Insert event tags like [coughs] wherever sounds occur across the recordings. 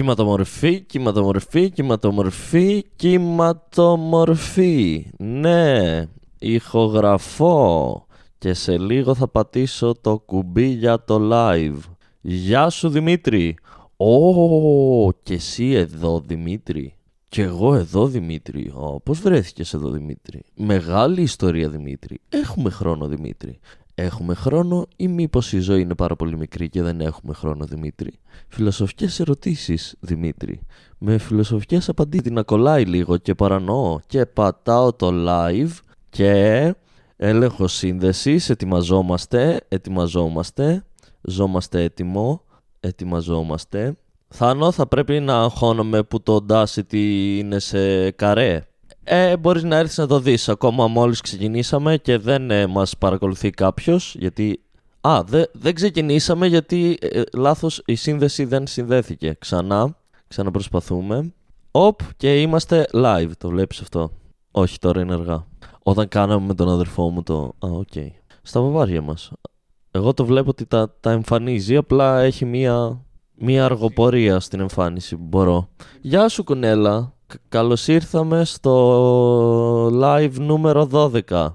Κυματομορφή, κυματομορφή, κυματομορφή, κυματομορφή. Ναι, ηχογραφώ και σε λίγο θα πατήσω το κουμπί για το live. Γεια σου Δημήτρη. Ω, και εσύ εδώ Δημήτρη. Και εγώ εδώ Δημήτρη. Ω, πώς βρέθηκες εδώ Δημήτρη; Μεγάλη ιστορία Δημήτρη. Έχουμε χρόνο Δημήτρη. Έχουμε χρόνο ή μήπως η ζωή είναι πάρα πολύ μικρή και δεν έχουμε χρόνο Δημήτρη; Φιλοσοφικές ερωτήσεις Δημήτρη. Με φιλοσοφικές απαντήσεις να κολλάει λίγο και παρανοώ και πατάω το live και έλεγχο σύνδεσης, ετοιμαζόμαστε, ετοιμαζόμαστε, ζόμαστε έτοιμο, ετοιμαζόμαστε. Θάνο θα πρέπει να αγχώνομαι που το Audacity είναι σε καρέ ε, μπορείς να έρθεις να το δεις. Ακόμα μόλις ξεκινήσαμε και δεν ε, μας παρακολουθεί κάποιος, γιατί... Α, δε, δεν ξεκινήσαμε γιατί ε, λάθος η σύνδεση δεν συνδέθηκε. Ξανά, ξαναπροσπαθούμε. Οπ, και είμαστε live, το βλέπεις αυτό; Όχι, τώρα είναι αργά. Όταν κάναμε με τον αδερφό μου το... Α, OK. Okay. Στα παπάρια μας. Εγώ το βλέπω ότι τα, τα εμφανίζει, απλά έχει μία, μία αργοπορία στην εμφάνιση που μπορώ. Γεια σου Κουνέλα, Καλώς ήρθαμε στο live νούμερο 12.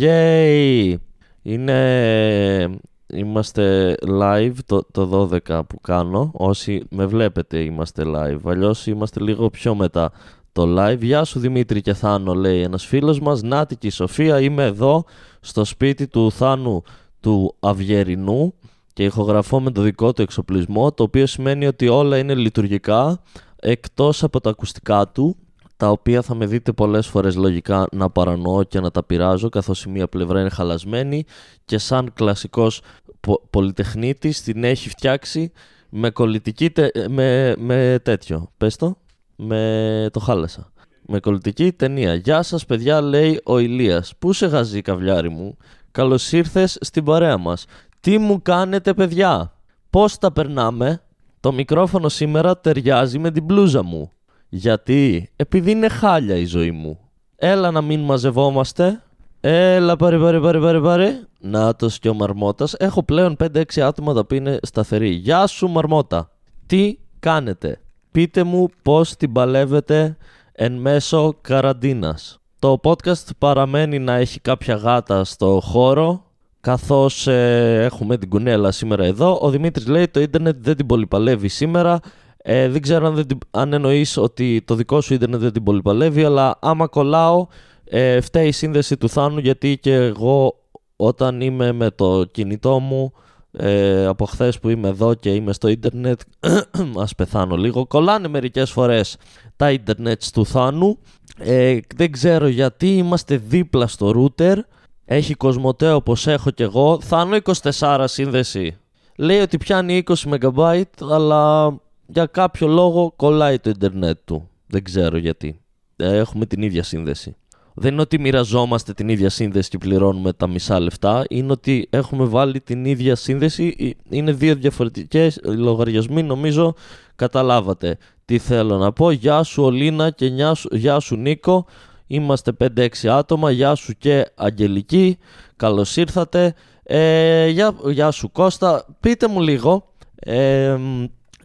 Yay! Είναι... Είμαστε live το, το 12 που κάνω. Όσοι με βλέπετε είμαστε live. Αλλιώς είμαστε λίγο πιο μετά το live. Γεια σου Δημήτρη και Θάνο λέει ένας φίλος μας. Νάτι και η Σοφία. Είμαι εδώ στο σπίτι του Θάνου του Αυγερινού και ηχογραφώ με το δικό του εξοπλισμό το οποίο σημαίνει ότι όλα είναι λειτουργικά εκτός από τα ακουστικά του, τα οποία θα με δείτε πολλές φορές λογικά να παρανοώ και να τα πειράζω, καθώς η μία πλευρά είναι χαλασμένη και σαν κλασικός πο- πολυτεχνίτης την έχει φτιάξει με κολλητική, με, με τέτοιο, πες το, με το χάλασα. Με κολλητική ταινία. Γεια σας παιδιά λέει ο Ηλίας. Πού σε γαζί καβλιάρι μου; Καλώς ήρθες στην παρέα μας. Τι μου κάνετε παιδιά; Πώς τα περνάμε; Το μικρόφωνο σήμερα ταιριάζει με την μπλούζα μου. Γιατί, επειδή είναι χάλια η ζωή μου. Έλα να μην μαζευόμαστε. Έλα πάρε πάρε πάρε πάρε πάρε. Νάτος και ο Μαρμότας. Έχω πλέον 5-6 άτομα τα οποία είναι σταθεροί. Γεια σου Μαρμότα. Τι κάνετε; Πείτε μου πώς την παλεύετε εν μέσω καραντίνας. Το podcast παραμένει να έχει κάποια γάτα στο χώρο καθώς ε, έχουμε την κουνέλα σήμερα εδώ. Ο Δημήτρης λέει το ίντερνετ δεν την πολυπαλεύει σήμερα. Ε, δεν ξέρω αν, δεν, αν εννοείς ότι το δικό σου ίντερνετ δεν την πολυπαλεύει, αλλά άμα κολλάω ε, φταίει η σύνδεση του Θάνου γιατί και εγώ όταν είμαι με το κινητό μου ε, από χθες που είμαι εδώ και είμαι στο ίντερνετ [clears throat] ας πεθάνω λίγο κολλάνε μερικές φορές τα ίντερνετς του Θάνου ε, δεν ξέρω γιατί είμαστε δίπλα στο router έχει Κοσμοτέ όπως έχω κι εγώ. Θάνω 24 σύνδεση. Λέει ότι πιάνει 20 MB, αλλά για κάποιο λόγο κολλάει το ίντερνετ του. Δεν ξέρω γιατί. Ε, έχουμε την ίδια σύνδεση. Δεν είναι ότι μοιραζόμαστε την ίδια σύνδεση και πληρώνουμε τα μισά λεφτά. Είναι ότι έχουμε βάλει την ίδια σύνδεση. Είναι δύο διαφορετικές λογαριασμοί. Νομίζω καταλάβατε τι θέλω να πω. Γεια σου Ολίνα και γεια σου Νίκο. Είμαστε 5-6 άτομα. Γεια σου και Αγγελική. Καλώς ήρθατε. Ε, γεια, γεια σου Κώστα. Πείτε μου λίγο. Ε,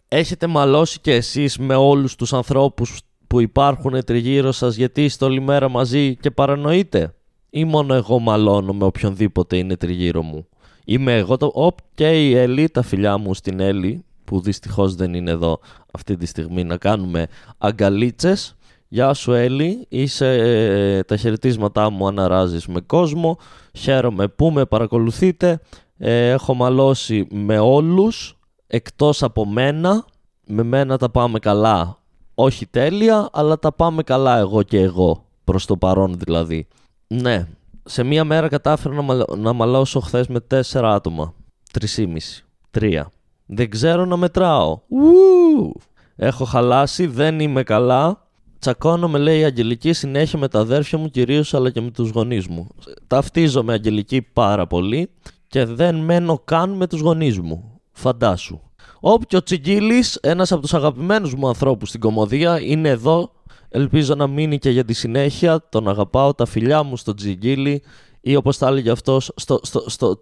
έχετε μαλώσει και εσείς με όλους τους ανθρώπους που υπάρχουν τριγύρω σας γιατί είστε όλη μέρα μαζί και παρανοείτε; Ή μόνο εγώ μαλώνω με οποιονδήποτε είναι τριγύρω μου; Είμαι εγώ το... Οπ και η Έλλη, τα φιλιά μου στην Έλλη που δυστυχώς δεν είναι εδώ αυτή τη στιγμή να κάνουμε αγκαλίτσες. Γεια σου Έλλη, είσαι ε, τα χαιρετίσματά μου αναράζεις με κόσμο, χαίρομαι που με παρακολουθείτε, ε, έχω μαλώσει με όλους, εκτός από μένα, με μένα τα πάμε καλά, όχι τέλεια, αλλά τα πάμε καλά εγώ και εγώ, προς το παρόν δηλαδή. Ναι, σε μία μέρα κατάφερα να, μαλ, να μαλώσω χθες με τέσσερα άτομα, τρισήμιση, τρία. Δεν ξέρω να μετράω. Ου! Έχω χαλάσει, δεν είμαι καλά, Τσακώνομαι, λέει η Αγγελική, συνέχεια με τα αδέρφια μου κυρίως αλλά και με τους γονείς μου. Ταυτίζομαι Αγγελική πάρα πολύ και δεν μένω καν με τους γονείς μου. Φαντάσου. Όποιο Τσιγκίλη, ένας από τους αγαπημένους μου ανθρώπους στην κομμωδία, είναι εδώ. Ελπίζω να μείνει και για τη συνέχεια. Τον αγαπάω, τα φιλιά μου στο Τσιγκίλη ή όπως τα έλεγε αυτός στο, στο, στο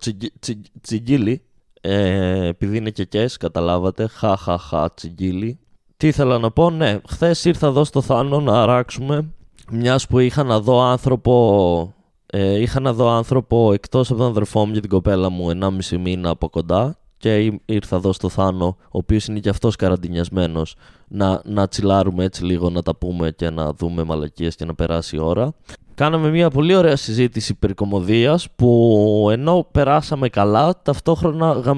Τσιγκίλη. Ε, επειδή είναι και κες, καταλάβατε. Χα, χα, χα, Τσιγκίλη. Τι ήθελα να πω, ναι, χθες ήρθα εδώ στο Θάνο να αράξουμε, μιας που είχα να δω άνθρωπο, ε, είχα να δω άνθρωπο εκτός από τον αδερφό μου και την κοπέλα μου 1,5 μήνα από κοντά και ήρθα εδώ στο Θάνο, ο οποίος είναι και αυτός καραντινιασμένος, να, να τσιλάρουμε έτσι λίγο, να τα πούμε και να δούμε μαλακίες και να περάσει η ώρα. Κάναμε μια πολύ ωραία συζήτηση περί κομμωδίας που ενώ περάσαμε καλά, ταυτόχρονα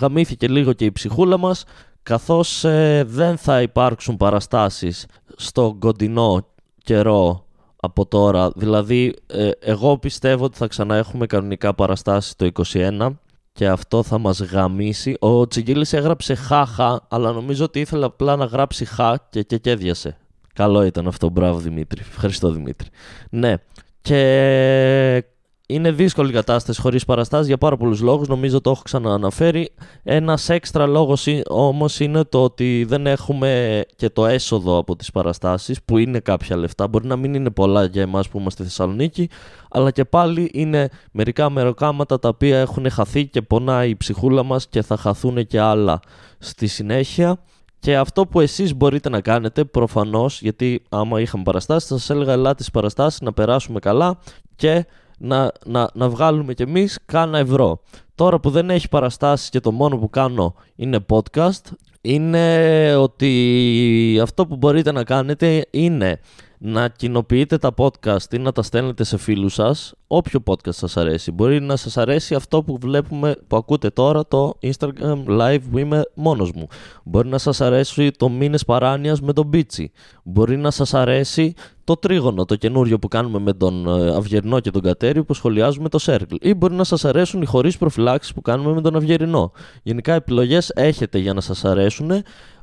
γαμήθηκε λίγο και η ψυχούλα μας καθώς ε, δεν θα υπάρξουν παραστάσεις στο κοντινό καιρό από τώρα. Δηλαδή, ε, εγώ πιστεύω ότι θα ξανά έχουμε κανονικά παραστάσεις το 21 και αυτό θα μας γαμίσει. Ο Τσιγκίλης έγραψε χάχα, αλλά νομίζω ότι ήθελε απλά να γράψει χα και και κέδιασε. Καλό ήταν αυτό, μπράβο Δημήτρη. Ευχαριστώ Δημήτρη. Ναι, και είναι δύσκολη η κατάσταση χωρίς παραστάσεις για πάρα πολλούς λόγους. Νομίζω το έχω ξανααναφέρει. Ένας έξτρα λόγος όμως είναι το ότι δεν έχουμε και το έσοδο από τις παραστάσεις, που είναι κάποια λεφτά. Μπορεί να μην είναι πολλά για εμάς που είμαστε στη Θεσσαλονίκη, αλλά και πάλι είναι μερικά μεροκάματα τα οποία έχουν χαθεί και πονάει η ψυχούλα μας και θα χαθούν και άλλα στη συνέχεια. Και αυτό που εσείς μπορείτε να κάνετε προφανώς, γιατί άμα είχαμε παραστάσεις θα σας έλεγα ελάτε στις παραστάσεις να περάσουμε καλά και να, να, να βγάλουμε κι εμείς κάνα ευρώ. Τώρα που δεν έχει παραστάσεις και το μόνο που κάνω είναι podcast, είναι ότι αυτό που μπορείτε να κάνετε είναι να κοινοποιείτε τα podcast ή να τα στέλνετε σε φίλους σας, όποιο podcast σας αρέσει. Μπορεί να σας αρέσει αυτό που βλέπουμε, που ακούτε τώρα, το Instagram Live που είμαι μόνος μου. Μπορεί να σας αρέσει το Μήνες Παράνοιας με τον Μπίτσι. Μπορεί να σας αρέσει το τρίγωνο, το καινούριο που κάνουμε με τον ε, Αυγερινό και τον Κατέριο που σχολιάζουμε το Circle. Ή μπορεί να σας αρέσουν οι χωρίς προφυλάξεις που κάνουμε με τον Αυγερινό. Γενικά επιλογές έχετε για να σας αρέσουν.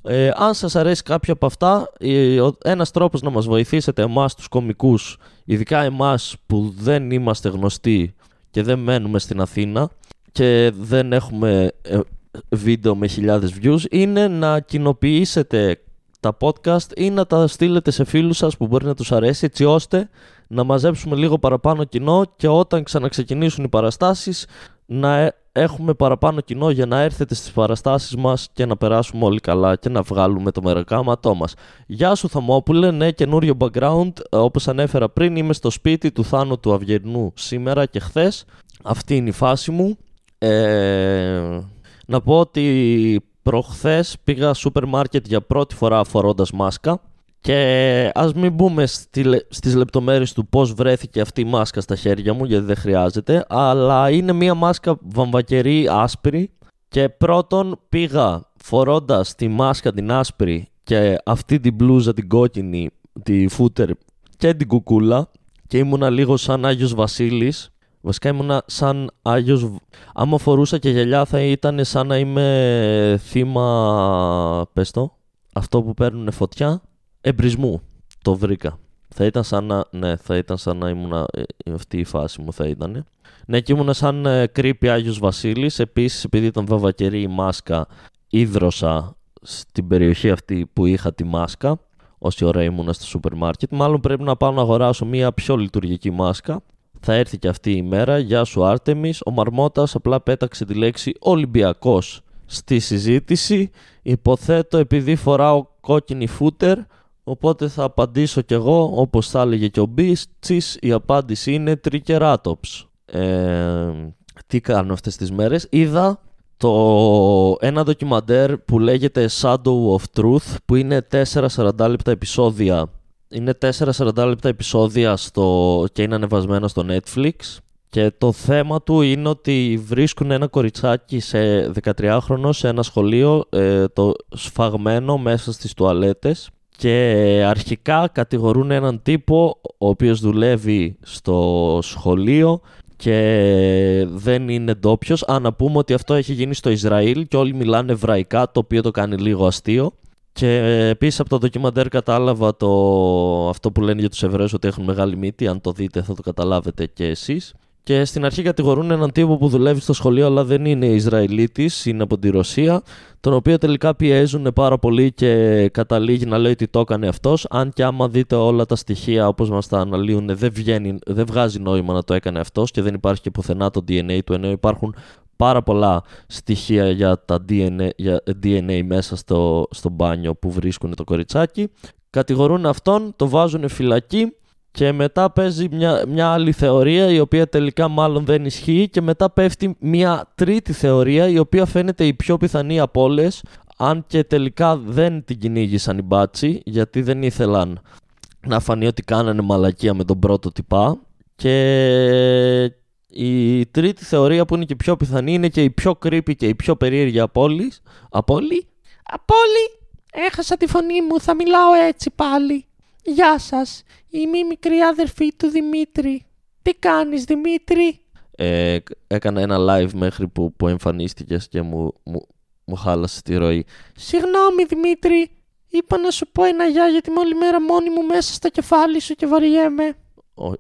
Ε, αν σας αρέσει κάποιο από αυτά, ένας τρόπος να μας βοηθήσετε εμάς τους κομικούς, ειδικά εμάς που δεν είμαστε γνωστοί και δεν μένουμε στην Αθήνα και δεν έχουμε ε, βίντεο με χιλιάδες views, είναι να κοινοποιήσετε τα podcast ή να τα στείλετε σε φίλους σας που μπορεί να τους αρέσει έτσι ώστε να μαζέψουμε λίγο παραπάνω κοινό και όταν ξαναξεκινήσουν οι παραστάσεις να ε, έχουμε παραπάνω κοινό για να έρθετε στις παραστάσεις μας και να περάσουμε όλοι καλά και να βγάλουμε το μεροκάματό μας. Γεια σου Θαμόπουλε, ναι καινούριο background, όπως ανέφερα πριν είμαι στο σπίτι του Θάνου του Αυγερνού σήμερα και χθες. Αυτή είναι η φάση μου. Ε, να πω ότι προχθές πήγα σούπερ μάρκετ για πρώτη φορά φορώντας μάσκα και ας μην μπούμε στη, στις λεπτομέρειες του πώς βρέθηκε αυτή η μάσκα στα χέρια μου, γιατί δεν χρειάζεται, αλλά είναι μια μάσκα βαμβακερή άσπρη και πρώτον πήγα φορώντας τη μάσκα την άσπρη και αυτή την μπλούζα την κόκκινη, τη φούτερ και την κουκούλα και ήμουνα λίγο σαν Άγιος Βασίλης. Βασικά ήμουνα σαν Άγιος... Άμα φορούσα και γυαλιά θα ήταν σαν να είμαι θύμα... Πες το, αυτό που παίρνουν φωτιά εμπρισμού. Το βρήκα. Θα ήταν σαν να, ναι, θα ήταν σαν να ήμουν ε, αυτή η φάση μου θα ήταν. Ναι, και ήμουν σαν ε, κρύπη Άγιος Βασίλης. Επίσης, επειδή ήταν βαβακερή η μάσκα, ίδρωσα στην περιοχή αυτή που είχα τη μάσκα. Όση ώρα ήμουνα στο σούπερ μάρκετ. Μάλλον πρέπει να πάω να αγοράσω μια πιο λειτουργική μάσκα. Θα έρθει και αυτή η μέρα. Γεια σου Άρτεμις. Ο Μαρμότας απλά πέταξε τη λέξη Ολυμπιακός στη συζήτηση. Υποθέτω επειδή φοράω κόκκινη φούτερ Οπότε θα απαντήσω κι εγώ, όπως θα έλεγε και ο Μπίστσις, η απάντηση είναι τρικεράτοψ. Ε, τι κάνω αυτές τις μέρες. Είδα το ένα ντοκιμαντέρ που λέγεται Shadow of Truth, που είναι 4-40 λεπτά επεισόδια. Είναι 4-40 λεπτά επεισόδια στο... και είναι ανεβασμένο στο Netflix. Και το θέμα του είναι ότι βρίσκουν ένα κοριτσάκι σε 13χρονο σε ένα σχολείο, ε, το σφαγμένο μέσα στις τουαλέτες και αρχικά κατηγορούν έναν τύπο ο οποίος δουλεύει στο σχολείο και δεν είναι ντόπιος. Αν να πούμε ότι αυτό έχει γίνει στο Ισραήλ και όλοι μιλάνε εβραϊκά, το οποίο το κάνει λίγο αστείο. Και επίσης από το ντοκιμαντέρ κατάλαβα το... αυτό που λένε για τους Εβραίους ότι έχουν μεγάλη μύτη. Αν το δείτε, θα το καταλάβετε και εσείς. Και στην αρχή κατηγορούν έναν τύπο που δουλεύει στο σχολείο, αλλά δεν είναι Ισραηλίτης, είναι από τη Ρωσία, τον οποίο τελικά πιέζουν πάρα πολύ και καταλήγει να λέει ότι το έκανε αυτός. Αν και άμα δείτε όλα τα στοιχεία όπως μας τα αναλύουν, δεν, βγαίνει, δεν βγάζει νόημα να το έκανε αυτός και δεν υπάρχει και πουθενά το DNA του, ενώ υπάρχουν πάρα πολλά στοιχεία για τα DNA, για DNA μέσα στο, στο μπάνιο που βρίσκουν το κοριτσάκι. Κατηγορούν αυτόν, το βάζουν φυλακή και μετά παίζει μια, μια άλλη θεωρία η οποία τελικά μάλλον δεν ισχύει και μετά πέφτει μια τρίτη θεωρία η οποία φαίνεται η πιο πιθανή από όλες, αν και τελικά δεν την κυνήγησαν οι μπάτσι γιατί δεν ήθελαν να φανεί ότι κάνανε μαλακία με τον πρώτο τυπά και η τρίτη θεωρία που είναι και πιο πιθανή είναι και η πιο creepy και η πιο περίεργη από όλες. Από όλη. Από όλη. Έχασα τη φωνή μου, θα μιλάω έτσι πάλι. Γεια σας, είμαι η μικρή αδερφή του Δημήτρη. Τι κάνεις Δημήτρη; Ε, έκανα ένα live μέχρι που, που εμφανίστηκες και μου, μου, μου χάλασες τη ροή. Συγγνώμη Δημήτρη, είπα να σου πω ένα γεια γιατί είμαι όλη μέρα μόνη μου μέσα στο κεφάλι σου και βαριέμαι.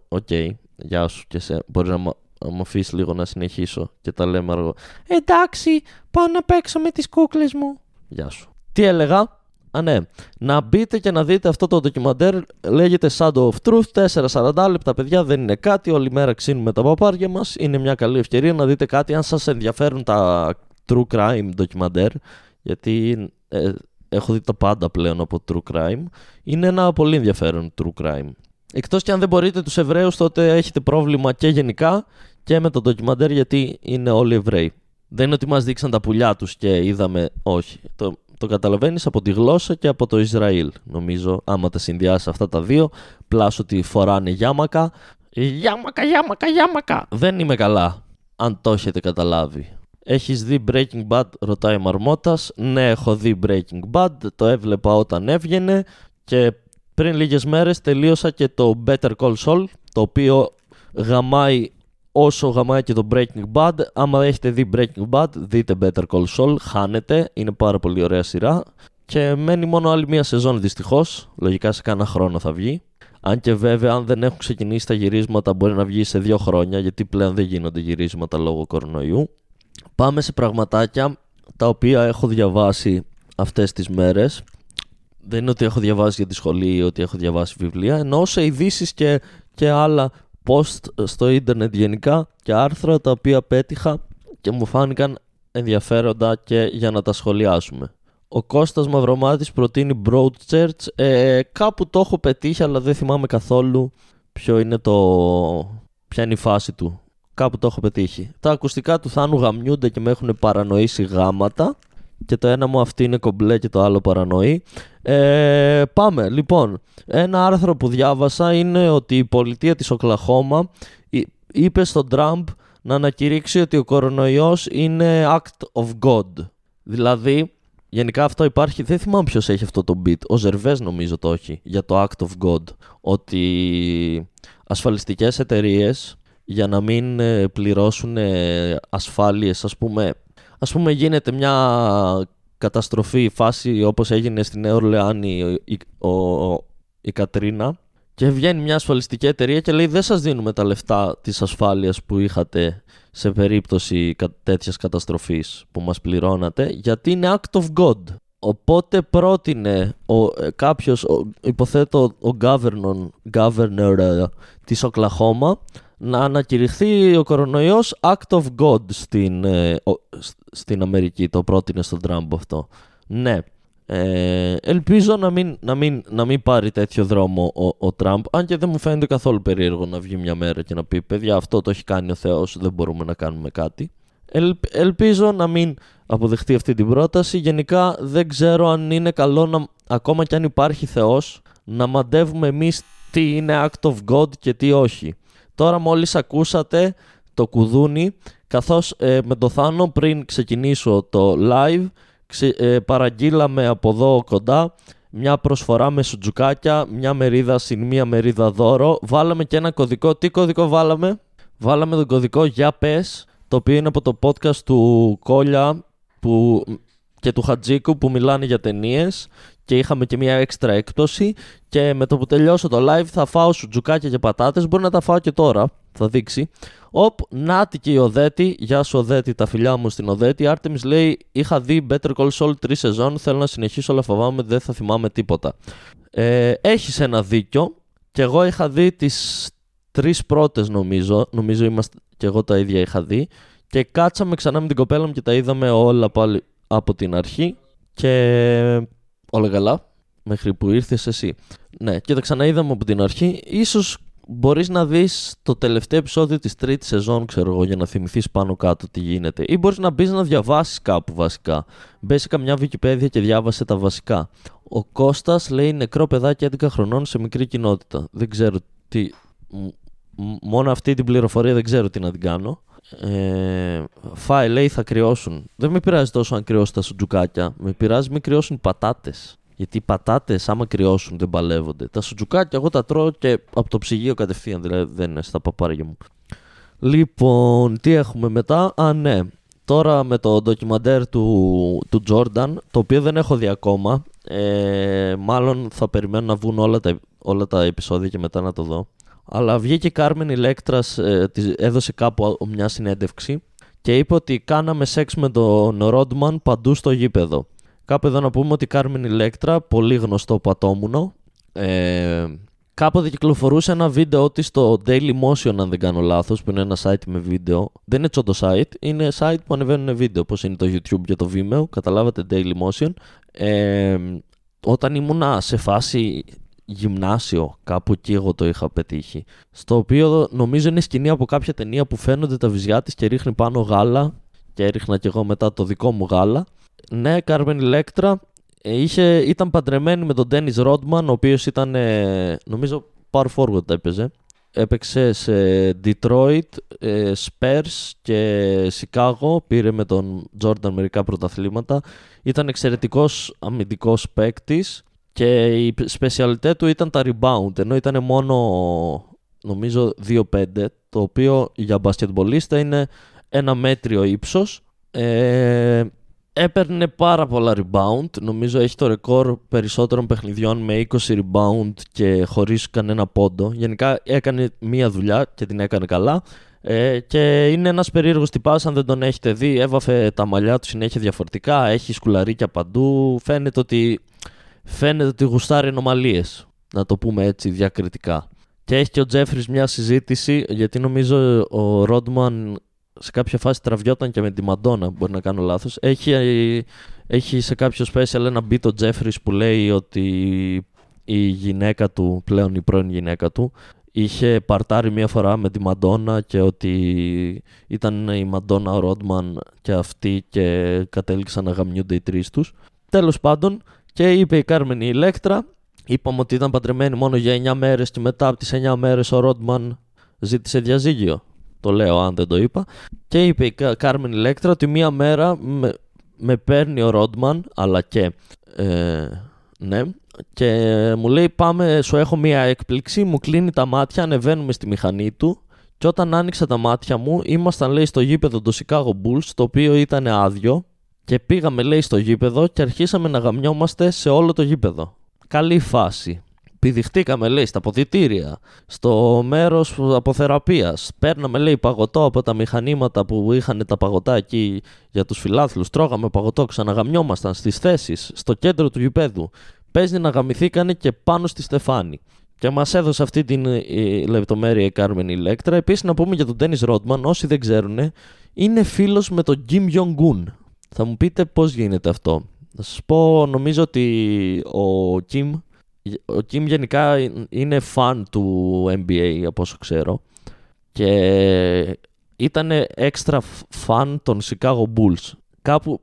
Οκ, γεια σου και σε. Μπορείς να μου αφήσεις λίγο να συνεχίσω και τα λέμε αργό. Εντάξει, πάω να παίξω με τις κούκλες μου. Γεια σου. Τι έλεγα, Α, ναι. Να μπείτε και να δείτε αυτό το ντοκιμαντέρ. Λέγεται Shadow of Truth. 4-40 λεπτά, παιδιά. Δεν είναι κάτι. Όλη μέρα ξύνουμε τα παπάρια μας. Είναι μια καλή ευκαιρία να δείτε κάτι αν σας ενδιαφέρουν τα true crime ντοκιμαντέρ. Γιατί ε, έχω δει τα πάντα πλέον από true crime. Είναι ένα πολύ ενδιαφέρον true crime. Εκτός και αν δεν μπορείτε τους Εβραίους τότε έχετε πρόβλημα και γενικά και με το ντοκιμαντέρ γιατί είναι όλοι Εβραίοι. Δεν είναι ότι μας δείξαν τα πουλιά τους και είδαμε, όχι. Το, το καταλαβαίνεις από τη γλώσσα και από το Ισραήλ. Νομίζω, άμα τα συνδυάσεις αυτά τα δύο, πλάσω ότι φοράνε γιάμακα. Γιάμακα, γιάμακα, γιάμακα. Δεν είμαι καλά, αν το έχετε καταλάβει. Έχεις δει Breaking Bad, ρωτάει Μαρμότας. Ναι, έχω δει Breaking Bad, το έβλεπα όταν έβγαινε και πριν λίγες μέρες τελείωσα και το Better Call Saul, το οποίο γαμάει όσο γαμάει και το Breaking Bad. Άμα έχετε δει Breaking Bad, δείτε Better Call Saul, χάνετε, είναι πάρα πολύ ωραία σειρά. Και μένει μόνο άλλη μία σεζόν δυστυχώς. Λογικά σε κάνα χρόνο θα βγει. Αν και βέβαια, αν δεν έχουν ξεκινήσει τα γυρίσματα, μπορεί να βγει σε δύο χρόνια, γιατί πλέον δεν γίνονται γυρίσματα λόγω κορονοϊού. Πάμε σε πραγματάκια τα οποία έχω διαβάσει αυτές τις μέρες δεν είναι ότι έχω διαβάσει για τη σχολή ή ότι έχω διαβάσει βιβλία, ενώ σε ειδήσεις και, και άλλα post στο ίντερνετ γενικά και άρθρα τα οποία πέτυχα και μου φάνηκαν ενδιαφέροντα και για να τα σχολιάσουμε. Ο Κώστας Μαυρομάτης προτείνει Broadchurch. Ε, κάπου το έχω πετύχει αλλά δεν θυμάμαι καθόλου ποιο είναι το... ποια είναι η φάση του. Κάπου το έχω πετύχει. Τα ακουστικά του Θάνου γαμιούνται και με έχουν παρανοήσει γάματα και το ένα μου αυτή είναι κομπλέ και το άλλο παρανοεί. Ε, πάμε. Λοιπόν, ένα άρθρο που διάβασα είναι ότι η πολιτεία της Οκλαχώμα είπε στον Τραμπ να ανακηρύξει ότι ο κορονοϊός είναι act of God. Δηλαδή, γενικά αυτό υπάρχει, δεν θυμάμαι ποιος έχει αυτό το beat, ο Ζερβές νομίζω το έχει, για το act of God. Ότι ασφαλιστικές εταιρείες για να μην ε, πληρώσουν ασφάλειες, ας πούμε, ας πούμε γίνεται μια καταστροφή φάση όπως έγινε στην Νέο Ορλεάνη η, η Κατρίνα και βγαίνει μια ασφαλιστική εταιρεία και λέει δεν σας δίνουμε τα λεφτά της ασφάλειας που είχατε σε περίπτωση τέτοιας καταστροφής που μας πληρώνατε γιατί είναι act of God. Οπότε πρότεινε ο, ε, κάποιος, υποθέτω ο governor, governor ε, της Οκλαχώμα να ανακηρυχθεί ο κορονοϊός act of God στην, ε, στην Αμερική. Το πρότεινε στον Τραμπ αυτό. Ναι. Ε, ελπίζω να μην, να, μην, να μην πάρει τέτοιο δρόμο ο, ο Τραμπ αν και δεν μου φαίνεται καθόλου περίεργο να βγει μια μέρα και να πει παιδιά αυτό το έχει κάνει ο Θεός δεν μπορούμε να κάνουμε κάτι ελπίζω να μην αποδεχτεί αυτή την πρόταση γενικά δεν ξέρω αν είναι καλό να, ακόμα και αν υπάρχει Θεός να μαντεύουμε εμείς τι είναι act of God και τι όχι Τώρα μόλις ακούσατε το κουδούνι, καθώς ε, με το Θάνο πριν ξεκινήσω το live, ξε, ε, παραγγείλαμε από εδώ κοντά μια προσφορά με σουτζουκάκια, μια μερίδα συν μια μερίδα δώρο. Βάλαμε και ένα κωδικό. Τι κωδικό βάλαμε; Βάλαμε τον κωδικό για πες, το οποίο είναι από το podcast του Κόλια που, και του Χατζίκου που μιλάνε για ταινίες και είχαμε και μια έξτρα έκπτωση και με το που τελειώσω το live θα φάω σουτζουκάκια και πατάτες, μπορεί να τα φάω και τώρα, θα δείξει. Οπ, νάτι και η Οδέτη, γεια σου Οδέτη, τα φιλιά μου στην Οδέτη. Artemis λέει, είχα δει Better Call Saul 3 σεζόν, θέλω να συνεχίσω αλλά φοβάμαι δεν θα θυμάμαι τίποτα. Ε, έχεις ένα δίκιο και εγώ είχα δει τις τρεις πρώτες νομίζω, νομίζω είμαστε και εγώ τα ίδια είχα δει Και κάτσαμε ξανά με την κοπέλα μου και τα είδαμε όλα πάλι από την αρχή. Και όλα καλά, μέχρι που ήρθες εσύ. Ναι, και τα ξαναείδαμε από την αρχή. Ίσως μπορείς να δεις το τελευταίο επεισόδιο της τρίτης σεζόν, ξέρω εγώ, για να θυμηθείς πάνω κάτω τι γίνεται. Ή μπορείς να μπεις να διαβάσεις κάπου βασικά. Μπες σε καμιά Wikipedia και διάβασε τα βασικά. Ο Κώστας λέει νεκρό παιδάκι 11 χρονών σε μικρή κοινότητα. Δεν ξέρω τι... Μόνο αυτή την πληροφορία δεν ξέρω τι να την κάνω. Ε, φάει, λέει, θα κρυώσουν. Δεν με πειράζει τόσο αν κρυώσει τα σουτζουκάκια. Με πειράζει μην κρυώσουν πατάτες. Γιατί οι πατάτες, άμα κρυώσουν, δεν παλεύονται. Τα σουτζουκάκια, εγώ τα τρώω και από το ψυγείο κατευθείαν. Δηλαδή δεν είναι στα παπάρια μου. Λοιπόν, τι έχουμε μετά; Α, ναι. Τώρα με το ντοκιμαντέρ του, του Jordan, το οποίο δεν έχω δει ακόμα. Ε, μάλλον θα περιμένω να βγουν όλα τα, όλα τα επεισόδια και μετά να το δω. Αλλά βγήκε η Κάρμεν Ηλέκτρας, ε, έδωσε κάπου μια συνέντευξη και είπε ότι κάναμε σεξ με τον Ρόντμαν παντού στο γήπεδο. Κάπου εδώ να πούμε ότι η Κάρμεν Ηλέκτρα, πολύ γνωστό πατόμουνο, ε, κάποτε κυκλοφορούσε ένα βίντεο της στο Daily Motion, αν δεν κάνω λάθος, που είναι ένα site με βίντεο. Δεν είναι τσόντο site, είναι site που ανεβαίνουν βίντεο, όπως είναι το YouTube και το Vimeo, καταλάβατε Daily Motion. Ε, όταν ήμουνα σε φάση γυμνάσιο, κάπου εκεί εγώ το είχα πετύχει. Στο οποίο νομίζω είναι σκηνή από κάποια ταινία που φαίνονται τα βυζιά της και ρίχνει πάνω γάλα. Και έριχνα κι εγώ μετά το δικό μου γάλα. Ναι, Κάρμεν Ηλέκτρα είχε, ήταν παντρεμένη με τον Ντένι Ρόντμαν, ο οποίος ήταν, ε, νομίζω, power forward έπαιζε. Έπαιξε σε Detroit, ε, Spurs και Chicago. Πήρε με τον Jordan μερικά πρωταθλήματα. Ήταν εξαιρετικός αμυντικός παίκτης και η σπεσιαλιτέ του ήταν τα rebound, ενώ ήταν μόνο νομίζω 2-5, το οποίο για μπασκετμπολίστα είναι ένα μέτριο ύψος. Ε, έπαιρνε πάρα πολλά rebound, νομίζω έχει το ρεκόρ περισσότερων παιχνιδιών με 20 rebound και χωρίς κανένα πόντο. Γενικά έκανε μία δουλειά και την έκανε καλά. Ε, και είναι ένας περίεργος τυπάς αν δεν τον έχετε δει, έβαφε τα μαλλιά του συνέχεια διαφορετικά, έχει σκουλαρίκια παντού, φαίνεται ότι φαίνεται ότι γουστάρει ανομαλίε. Να το πούμε έτσι διακριτικά. Και έχει και ο Τζέφρις μια συζήτηση, γιατί νομίζω ο Ρόντμαν σε κάποια φάση τραβιόταν και με τη Μαντόνα, μπορεί να κάνω λάθος. Έχει, έχει σε κάποιο special ένα beat ο Τζέφρις που λέει ότι η γυναίκα του, πλέον η πρώην γυναίκα του, είχε παρτάρει μία φορά με τη Μαντόνα και ότι ήταν η Μαντόνα ο Ρόντμαν και αυτή και κατέληξαν να γαμιούνται οι τρεις τους. Τέλος πάντων, και είπε η Κάρμεν η Ηλέκτρα, είπαμε ότι ήταν παντρεμένη μόνο για 9 μέρες και μετά από τις 9 μέρες ο Ρόντμαν ζήτησε διαζύγιο. Το λέω αν δεν το είπα. Και είπε η Κάρμεν Ηλέκτρα ότι μία μέρα με, με παίρνει ο Ρόντμαν, αλλά και... Ε, ναι, και μου λέει πάμε, σου έχω μία έκπληξη, μου κλείνει τα μάτια, ανεβαίνουμε στη μηχανή του και όταν άνοιξα τα μάτια μου ήμασταν λέει στο γήπεδο του Chicago Bulls το οποίο ήταν άδειο και πήγαμε, λέει, στο γήπεδο και αρχίσαμε να γαμιόμαστε σε όλο το γήπεδο. Καλή φάση. Πηδηχτήκαμε, λέει, στα ποδητήρια, στο μέρος αποθεραπεία. Παίρναμε, λέει, παγωτό από τα μηχανήματα που είχαν τα παγωτά εκεί για τους φιλάθλους. Τρώγαμε παγωτό, ξαναγαμιόμασταν στις θέσεις, στο κέντρο του γηπέδου. Παίζει να γαμηθήκανε και πάνω στη Στεφάνη. Και μας έδωσε αυτή την ε, λεπτομέρεια η Κάρμεν Ηλέκτρα. Επίσης, να πούμε για τον Τένις Ρότμαν, όσοι δεν ξέρουν, είναι φίλος με τον Kim Jong-un. Θα μου πείτε πώς γίνεται αυτό. Θα σας πω, νομίζω ότι ο Kim, ο Kim γενικά είναι φαν του NBA από όσο ξέρω και ήταν έξτρα φαν των Chicago Bulls. Κάπου,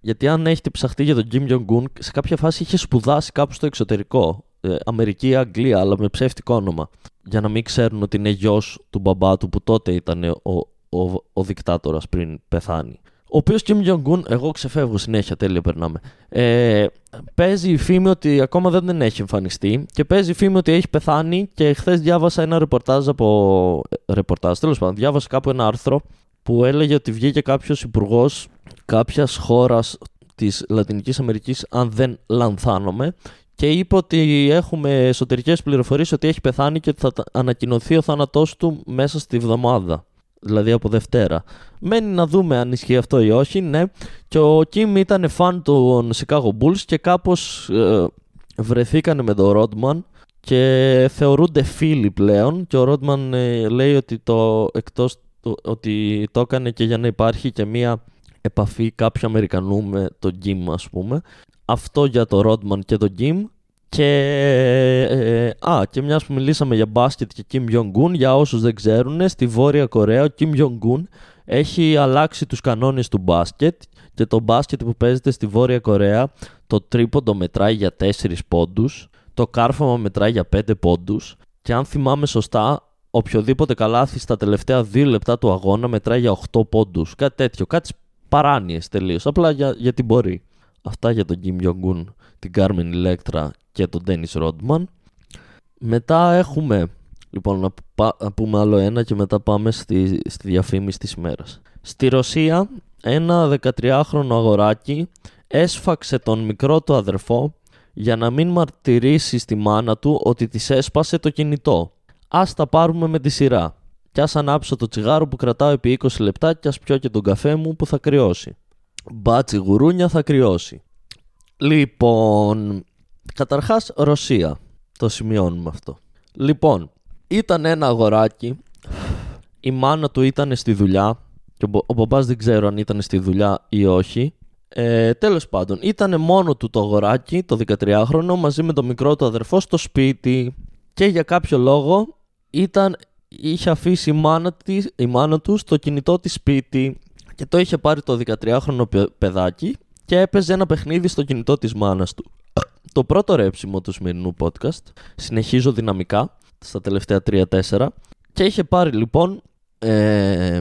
γιατί αν έχετε ψαχτεί για τον Kim Jong-un, σε κάποια φάση είχε σπουδάσει κάπου στο εξωτερικό. Ε, Αμερική, Αγγλία, αλλά με ψεύτικο όνομα. Για να μην ξέρουν ότι είναι γιος του μπαμπά του που τότε ήταν ο, ο, ο δικτάτορας πριν πεθάνει ο οποίος Kim Jong-un, εγώ ξεφεύγω συνέχεια, τέλεια περνάμε. Ε, παίζει η φήμη ότι ακόμα δεν, δεν έχει εμφανιστεί και παίζει η φήμη ότι έχει πεθάνει. Και χθες διάβασα ένα ρεπορτάζ από. Ρεπορτάζ, τέλος πάντων, διάβασα κάπου ένα άρθρο που έλεγε ότι βγήκε κάποιος υπουργός κάποιας χώρας της Λατινικής Αμερικής, αν δεν λανθάνομαι, και είπε ότι έχουμε εσωτερικές πληροφορίες ότι έχει πεθάνει και ότι θα ανακοινωθεί ο θάνατός του μέσα στη βδομάδα δηλαδή από Δευτέρα. Μένει να δούμε αν ισχύει αυτό ή όχι, ναι. Και ο Κιμ ήταν φαν των Chicago Bulls και κάπως ε, βρεθήκανε με τον Ρόντμαν και θεωρούνται φίλοι πλέον και ο Ρόντμαν ε, λέει ότι το εκτός ότι το έκανε και για να υπάρχει και μία επαφή κάποιου Αμερικανού με τον Kim ας πούμε. Αυτό για το Rodman και τον Kim. Και, ε, α, και μιας που μιλήσαμε για μπάσκετ και Kim Jong-un, για όσους δεν ξέρουν, στη Βόρεια Κορέα ο Kim Jong-un έχει αλλάξει τους κανόνες του μπάσκετ και το μπάσκετ που παίζεται στη Βόρεια Κορέα το τρίποντο μετράει για 4 πόντους, το κάρφωμα μετράει για 5 πόντους και αν θυμάμαι σωστά οποιοδήποτε καλάθι στα τελευταία 2 λεπτά του αγώνα μετράει για 8 πόντους, κάτι τέτοιο, κάτι παράνοιες τελείως, απλά για, γιατί μπορεί. Αυτά για τον Kim Jong-un, την Carmen Electra και τον Dennis Rodman. Μετά έχουμε, λοιπόν να, να πούμε άλλο ένα και μετά πάμε στη, στη διαφήμιση της ημέρας. Στη Ρωσία ένα 13χρονο αγοράκι έσφαξε τον μικρό του αδερφό για να μην μαρτυρήσει στη μάνα του ότι της έσπασε το κινητό. Ας τα πάρουμε με τη σειρά. Κι ας ανάψω το τσιγάρο που κρατάω επί 20 λεπτά κι ας πιω και τον καφέ μου που θα κρυώσει. Μπάτσι γουρούνια θα κρυώσει. Λοιπόν, καταρχάς Ρωσία. Το σημειώνουμε αυτό. Λοιπόν, ήταν ένα αγοράκι, η μάνα του ήταν στη δουλειά και ο μπαμπάς δεν ξέρω αν ήταν στη δουλειά ή όχι. Ε, τέλος πάντων, ήταν μόνο του το αγοράκι, το 13χρονο, μαζί με το μικρό του αδερφό στο σπίτι και για κάποιο λόγο ήταν, είχε αφήσει η μάνα, της, η μάνα του στο κινητό της σπίτι και το είχε πάρει το 13χρονο παιδάκι και έπαιζε ένα παιχνίδι στο κινητό της μάνας του. Το πρώτο ρέψιμο του σημερινού podcast, συνεχίζω δυναμικά στα τελευταία 3-4 και είχε πάρει λοιπόν ε,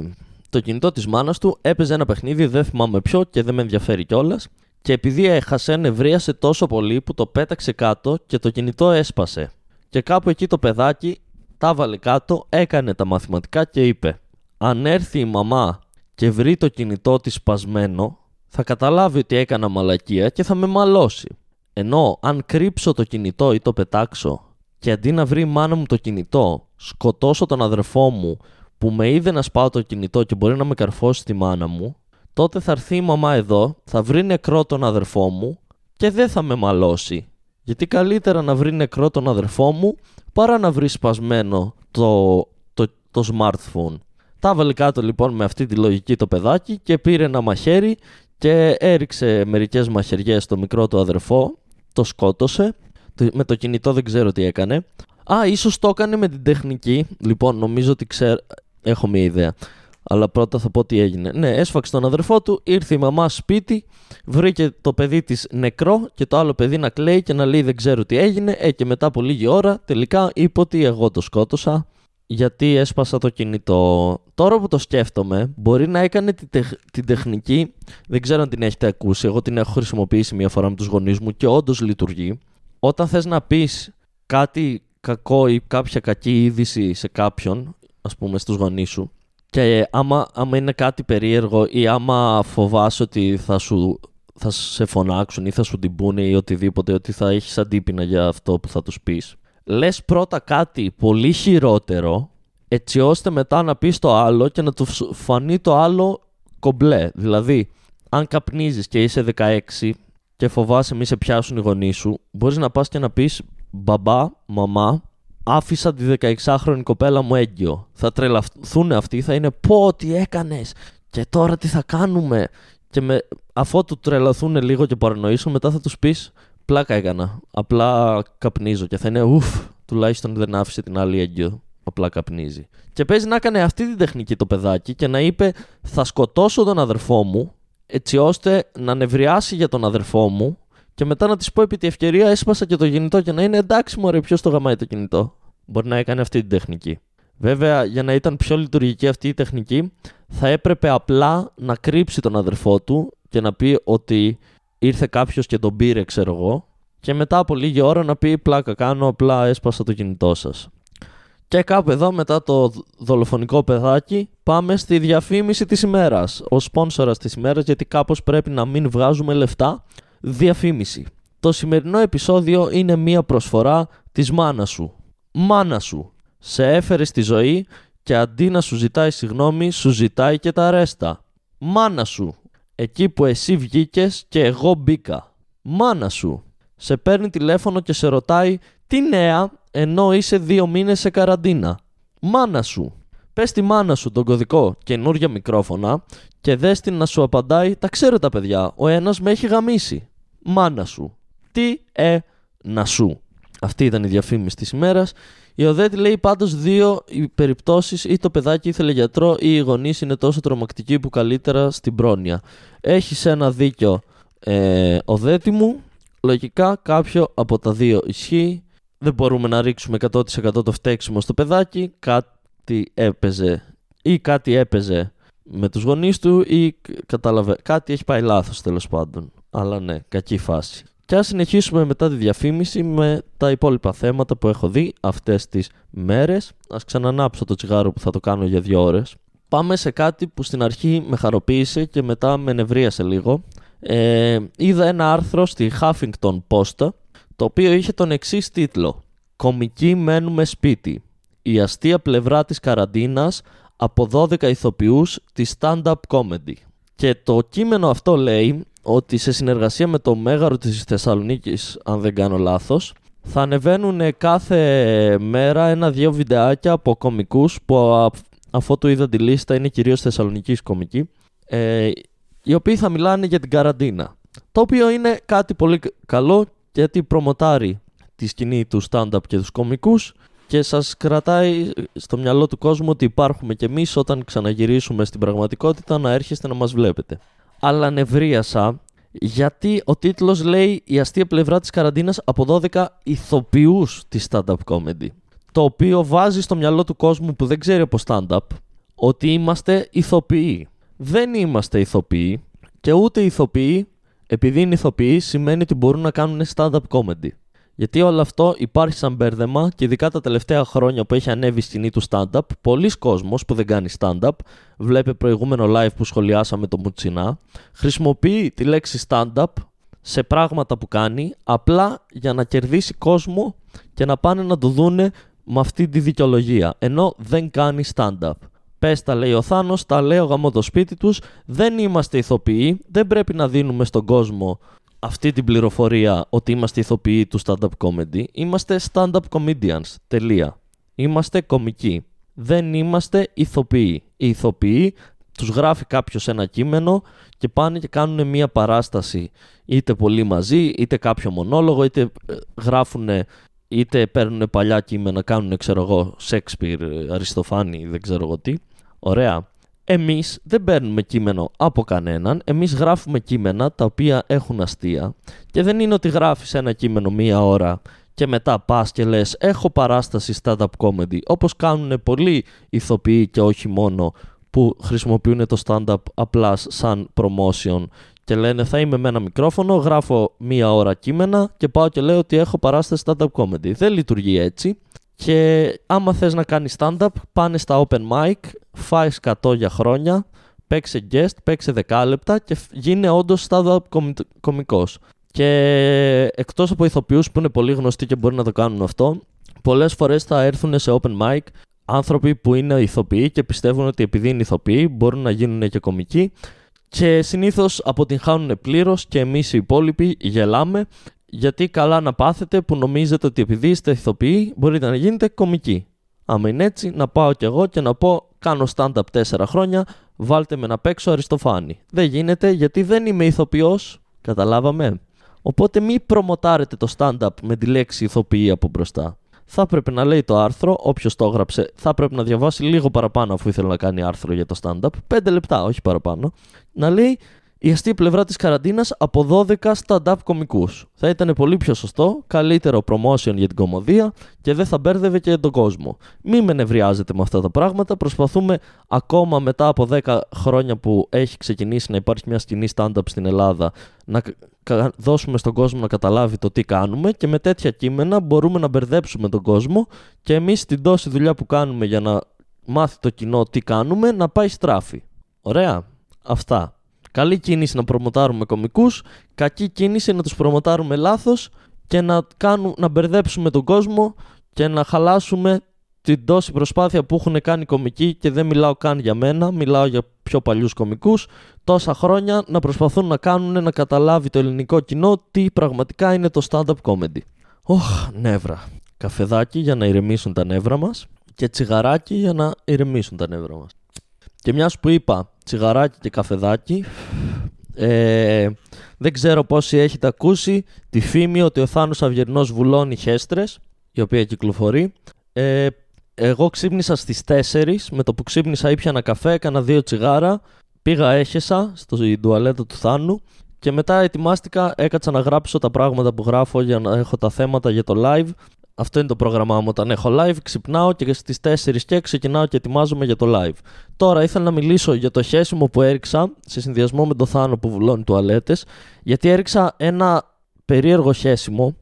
το κινητό της μάνας του, έπαιζε ένα παιχνίδι, δεν θυμάμαι ποιο και δεν με ενδιαφέρει κιόλας. Και επειδή έχασε, νευρίασε τόσο πολύ που το πέταξε κάτω και το κινητό έσπασε. Και κάπου εκεί το παιδάκι τα βάλε κάτω, έκανε τα μαθηματικά και είπε «Αν έρθει η μαμά και βρει το κινητό της σπασμένο, θα καταλάβει ότι έκανα μαλακία και θα με μαλώσει. Ενώ αν κρύψω το κινητό ή το πετάξω και αντί να βρει η μάνα μου το κινητό, σκοτώσω τον αδερφό μου που με είδε να σπάω το κινητό και μπορεί να με καρφώσει τη μάνα μου, τότε θα έρθει η μαμά εδώ, θα βρει νεκρό τον αδερφό μου και δεν θα με μαλώσει. Γιατί καλύτερα να βρει νεκρό τον αδερφό μου παρά να βρει σπασμένο το, το, το smartphone. Τα έβαλε κάτω λοιπόν με αυτή τη λογική το παιδάκι και πήρε ένα μαχαίρι και έριξε μερικές μαχαιριές στο μικρό του αδερφό, το σκότωσε, με το κινητό δεν ξέρω τι έκανε. Α, ίσως το έκανε με την τεχνική, λοιπόν νομίζω ότι ξέρω, έχω μια ιδέα. Αλλά πρώτα θα πω τι έγινε. Ναι, έσφαξε τον αδερφό του, ήρθε η μαμά σπίτι, βρήκε το παιδί της νεκρό και το άλλο παιδί να κλαίει και να λέει δεν ξέρω τι έγινε. Ε, και μετά από λίγη ώρα τελικά είπε ότι εγώ το σκότωσα γιατί έσπασα το κινητό. Τώρα που το σκέφτομαι, μπορεί να έκανε την, τεχνική, δεν ξέρω αν την έχετε ακούσει, εγώ την έχω χρησιμοποιήσει μία φορά με τους γονείς μου και όντως λειτουργεί. Όταν θες να πεις κάτι κακό ή κάποια κακή είδηση σε κάποιον, ας πούμε στους γονείς σου, και άμα, άμα είναι κάτι περίεργο ή άμα φοβάσαι ότι θα σου θα σε φωνάξουν ή θα σου την πούνε ή οτιδήποτε, ότι θα έχεις αντίπεινα για αυτό που θα τους πεις λες πρώτα κάτι πολύ χειρότερο έτσι ώστε μετά να πεις το άλλο και να του φανεί το άλλο κομπλέ. Δηλαδή, αν καπνίζεις και είσαι 16 και φοβάσαι μη σε πιάσουν οι γονείς σου, μπορείς να πας και να πεις μπαμπά, μαμά, άφησα τη 16χρονη κοπέλα μου έγκυο. Θα τρελαθούν αυτοί, θα είναι πω τι έκανες και τώρα τι θα κάνουμε; Και με, αφού του τρελαθούν λίγο και παρανοήσουν, μετά θα τους πεις πλάκα έκανα. Απλά καπνίζω και θα είναι ουφ, τουλάχιστον δεν άφησε την άλλη έγκυο. Απλά καπνίζει. Και παίζει να έκανε αυτή την τεχνική το παιδάκι και να είπε θα σκοτώσω τον αδερφό μου έτσι ώστε να νευριάσει για τον αδερφό μου και μετά να της πω επί τη ευκαιρία έσπασα και το κινητό και να είναι εντάξει μωρέ ποιος το γαμάει το κινητό. Μπορεί να έκανε αυτή την τεχνική. Βέβαια, για να ήταν πιο λειτουργική αυτή η τεχνική, θα έπρεπε απλά να κρύψει τον αδερφό του και να πει ότι ήρθε κάποιος και τον πήρε, ξέρω εγώ, και μετά από λίγη ώρα να πει πλάκα κάνω, απλά έσπασα το κινητό σας. Και κάπου εδώ μετά το δολοφονικό παιδάκι πάμε στη διαφήμιση της ημέρας. Ο σπόνσορας της ημέρας γιατί κάπως πρέπει να μην βγάζουμε λεφτά. Διαφήμιση. Το σημερινό επεισόδιο είναι μία προσφορά της μάνας σου. Μάνα σου. Σε έφερες στη ζωή και αντί να σου ζητάει συγγνώμη σου ζητάει και τα ρέστα. Μάνα σου εκεί που εσύ βγήκες και εγώ μπήκα. Μάνα σου. Σε παίρνει τηλέφωνο και σε ρωτάει τι νέα ενώ είσαι δύο μήνες σε καραντίνα. Μάνα σου. Πες στη μάνα σου τον κωδικό καινούργια μικρόφωνα και δες την να σου απαντάει Τα ξέρω τα παιδιά, ο ένας με έχει γαμίσει. Μάνα σου. Τι ε να σου. Αυτή ήταν η διαφήμιση της ημέρας. Η Οδέτη λέει πάντως δύο οι περιπτώσεις ή το παιδάκι ήθελε γιατρό ή οι γονείς είναι τόσο τρομακτικοί που καλύτερα στην πρόνοια. Έχεις ένα δίκιο ε, Οδέτη μου. Λογικά κάποιο από τα δύο ισχύει. Δεν μπορούμε να ρίξουμε 100% το φταίξιμο στο παιδάκι. Κάτι έπαιζε ή κάτι έπαιζε με τους γονείς του ή κατάλαβε κάτι έχει πάει λάθος τέλος πάντων. Αλλά ναι, κακή φάση. Και ας συνεχίσουμε μετά τη διαφήμιση με τα υπόλοιπα θέματα που έχω δει αυτές τις μέρες. Ας ξανανάψω το τσιγάρο που θα το κάνω για δύο ώρες. Πάμε σε κάτι που στην αρχή με χαροποίησε και μετά με νευρίασε λίγο. Ε, είδα ένα άρθρο στη Huffington Post το οποίο είχε τον εξής τίτλο «Κομικοί μένουμε σπίτι. Η αστεία πλευρά της καραντίνας από 12 ηθοποιούς της stand-up comedy». Και το κείμενο αυτό λέει ότι σε συνεργασία με το Μέγαρο της Θεσσαλονίκης, αν δεν κάνω λάθος, θα ανεβαίνουν κάθε μέρα ένα-δύο βιντεάκια από κομικούς που αφού του είδα τη λίστα είναι κυρίως θεσσαλονικής κομικοί, ε, οι οποίοι θα μιλάνε για την καραντίνα. Το οποίο είναι κάτι πολύ καλό γιατί προμοτάρει τη σκηνή του stand-up και τους κομικούς και σας κρατάει στο μυαλό του κόσμου ότι υπάρχουμε κι εμείς όταν ξαναγυρίσουμε στην πραγματικότητα να έρχεστε να μας βλέπετε αλλά νευρίασα γιατί ο τίτλος λέει «Η αστεία πλευρά της καραντίνας από 12 ηθοποιούς της stand-up comedy». Το οποίο βάζει στο μυαλό του κόσμου που δεν ξέρει από stand-up ότι είμαστε ηθοποιοί. Δεν είμαστε ηθοποιοί και ούτε ηθοποιοί, επειδή είναι ηθοποιοί, σημαίνει ότι μπορούν να κάνουν stand-up comedy. Γιατί όλο αυτό υπάρχει σαν μπέρδεμα και ειδικά τα τελευταία χρόνια που έχει ανέβει η σκηνή του stand-up, πολλοί κόσμος που δεν κάνει stand-up, βλέπει προηγούμενο live που σχολιάσαμε το Μουτσινά, χρησιμοποιεί τη λέξη stand-up σε πράγματα που κάνει απλά για να κερδίσει κόσμο και να πάνε να το δούνε με αυτή τη δικαιολογία, ενώ δεν κάνει stand-up. Πες τα λέει ο Θάνος, τα λέω γαμώ το σπίτι τους, δεν είμαστε ηθοποιοί, δεν πρέπει να δίνουμε στον κόσμο αυτή την πληροφορία ότι είμαστε ηθοποιοί του stand-up comedy. Είμαστε stand-up comedians. Τελεία. Είμαστε κομικοί. Δεν είμαστε ηθοποιοί. Οι ηθοποιοί τους γράφει κάποιος ένα κείμενο και πάνε και κάνουν μία παράσταση είτε πολύ μαζί, είτε κάποιο μονόλογο, είτε ε, γράφουν, είτε παίρνουν παλιά κείμενα, κάνουν ξέρω εγώ, Σέξπιρ, Αριστοφάνη, δεν ξέρω εγώ τι. Ωραία. Εμείς δεν παίρνουμε κείμενο από κανέναν, εμείς γράφουμε κείμενα τα οποία έχουν αστεία και δεν είναι ότι γράφεις ένα κείμενο μία ώρα και μετά πας και λες έχω παράσταση stand-up comedy όπως κάνουν πολλοί ηθοποιοί και όχι μόνο που χρησιμοποιούν το stand-up απλά σαν promotion και λένε θα είμαι με ένα μικρόφωνο, γράφω μία ώρα κείμενα και πάω και λέω ότι έχω παράσταση stand-up comedy. Δεν λειτουργεί έτσι. Και άμα θες να κάνεις stand-up, πάνε στα open mic, φάει 100 για χρόνια, παίξε guest, παίξε 10 λεπτά και γίνε όντως stand-up κομικός. Και εκτός από ηθοποιούς που είναι πολύ γνωστοί και μπορεί να το κάνουν αυτό, πολλές φορές θα έρθουν σε open mic άνθρωποι που είναι ηθοποιοί και πιστεύουν ότι επειδή είναι ηθοποιοί μπορούν να γίνουν και κομικοί και συνήθως αποτυγχάνουν πλήρως και εμείς οι υπόλοιποι γελάμε γιατί καλά να πάθετε που νομίζετε ότι επειδή είστε ηθοποιοί μπορείτε να γίνετε κομικοί. Άμα είναι έτσι, να πάω κι εγώ και να πω: Κάνω stand-up 4 χρόνια, βάλτε με να παίξω Αριστοφάνη. Δεν γίνεται γιατί δεν είμαι ηθοποιός. Καταλάβαμε. Οπότε μην προμοτάρετε το stand-up με τη λέξη ηθοποιή από μπροστά. Θα έπρεπε να λέει το άρθρο, όποιος το έγραψε, θα έπρεπε να διαβάσει λίγο παραπάνω αφού ήθελε να κάνει άρθρο για το stand-up. 5 λεπτά, όχι παραπάνω. Να λέει η αστεία πλευρά της καραντίνας από 12 stand-up κομικούς. Θα ήταν πολύ πιο σωστό, καλύτερο promotion για την κομμωδία και δεν θα μπέρδευε και τον κόσμο. Μην με νευριάζετε με αυτά τα πράγματα. Προσπαθούμε ακόμα μετά από 10 χρόνια που έχει ξεκινήσει να υπάρχει μια σκηνή stand-up στην Ελλάδα να δώσουμε στον κόσμο να καταλάβει το τι κάνουμε και με τέτοια κείμενα μπορούμε να μπερδέψουμε τον κόσμο και εμείς την τόση δουλειά που κάνουμε για να μάθει το κοινό τι κάνουμε να πάει στράφη. Ωραία. Αυτά. Καλή κίνηση να προμοτάρουμε κομικούς, κακή κίνηση να τους προμοτάρουμε λάθος και να, κάνουμε, να μπερδέψουμε τον κόσμο και να χαλάσουμε την τόση προσπάθεια που έχουν κάνει κομικοί και δεν μιλάω καν για μένα, μιλάω για πιο παλιούς κομικούς, τόσα χρόνια να προσπαθούν να κάνουν να καταλάβει το ελληνικό κοινό τι πραγματικά είναι το stand-up comedy. Ωχ, νεύρα. Καφεδάκι για να ηρεμήσουν τα νεύρα μας και τσιγαράκι για να ηρεμήσουν τα νεύρα μας. Και μιας που είπα τσιγαράκι και καφεδάκι, ε, δεν ξέρω πόσοι έχετε ακούσει τη φήμη ότι ο Θάνος Αυγερνός βουλώνει χέστρες, η οποία κυκλοφορεί. Ε, εγώ ξύπνησα στις 4, με το που ξύπνησα ήπια ένα καφέ, έκανα δύο τσιγάρα, πήγα έχεσα στο τουαλέτα του Θάνου και μετά ετοιμάστηκα, έκατσα να γράψω τα πράγματα που γράφω για να έχω τα θέματα για το live. Αυτό είναι το πρόγραμμά μου. Όταν έχω live, ξυπνάω και στις 4 και ξεκινάω και ετοιμάζομαι για το live. Τώρα ήθελα να μιλήσω για το χέσιμο που έριξα σε συνδυασμό με το Θάνο που βουλώνει τουαλέτες, γιατί έριξα ένα περίεργο χέσιμο.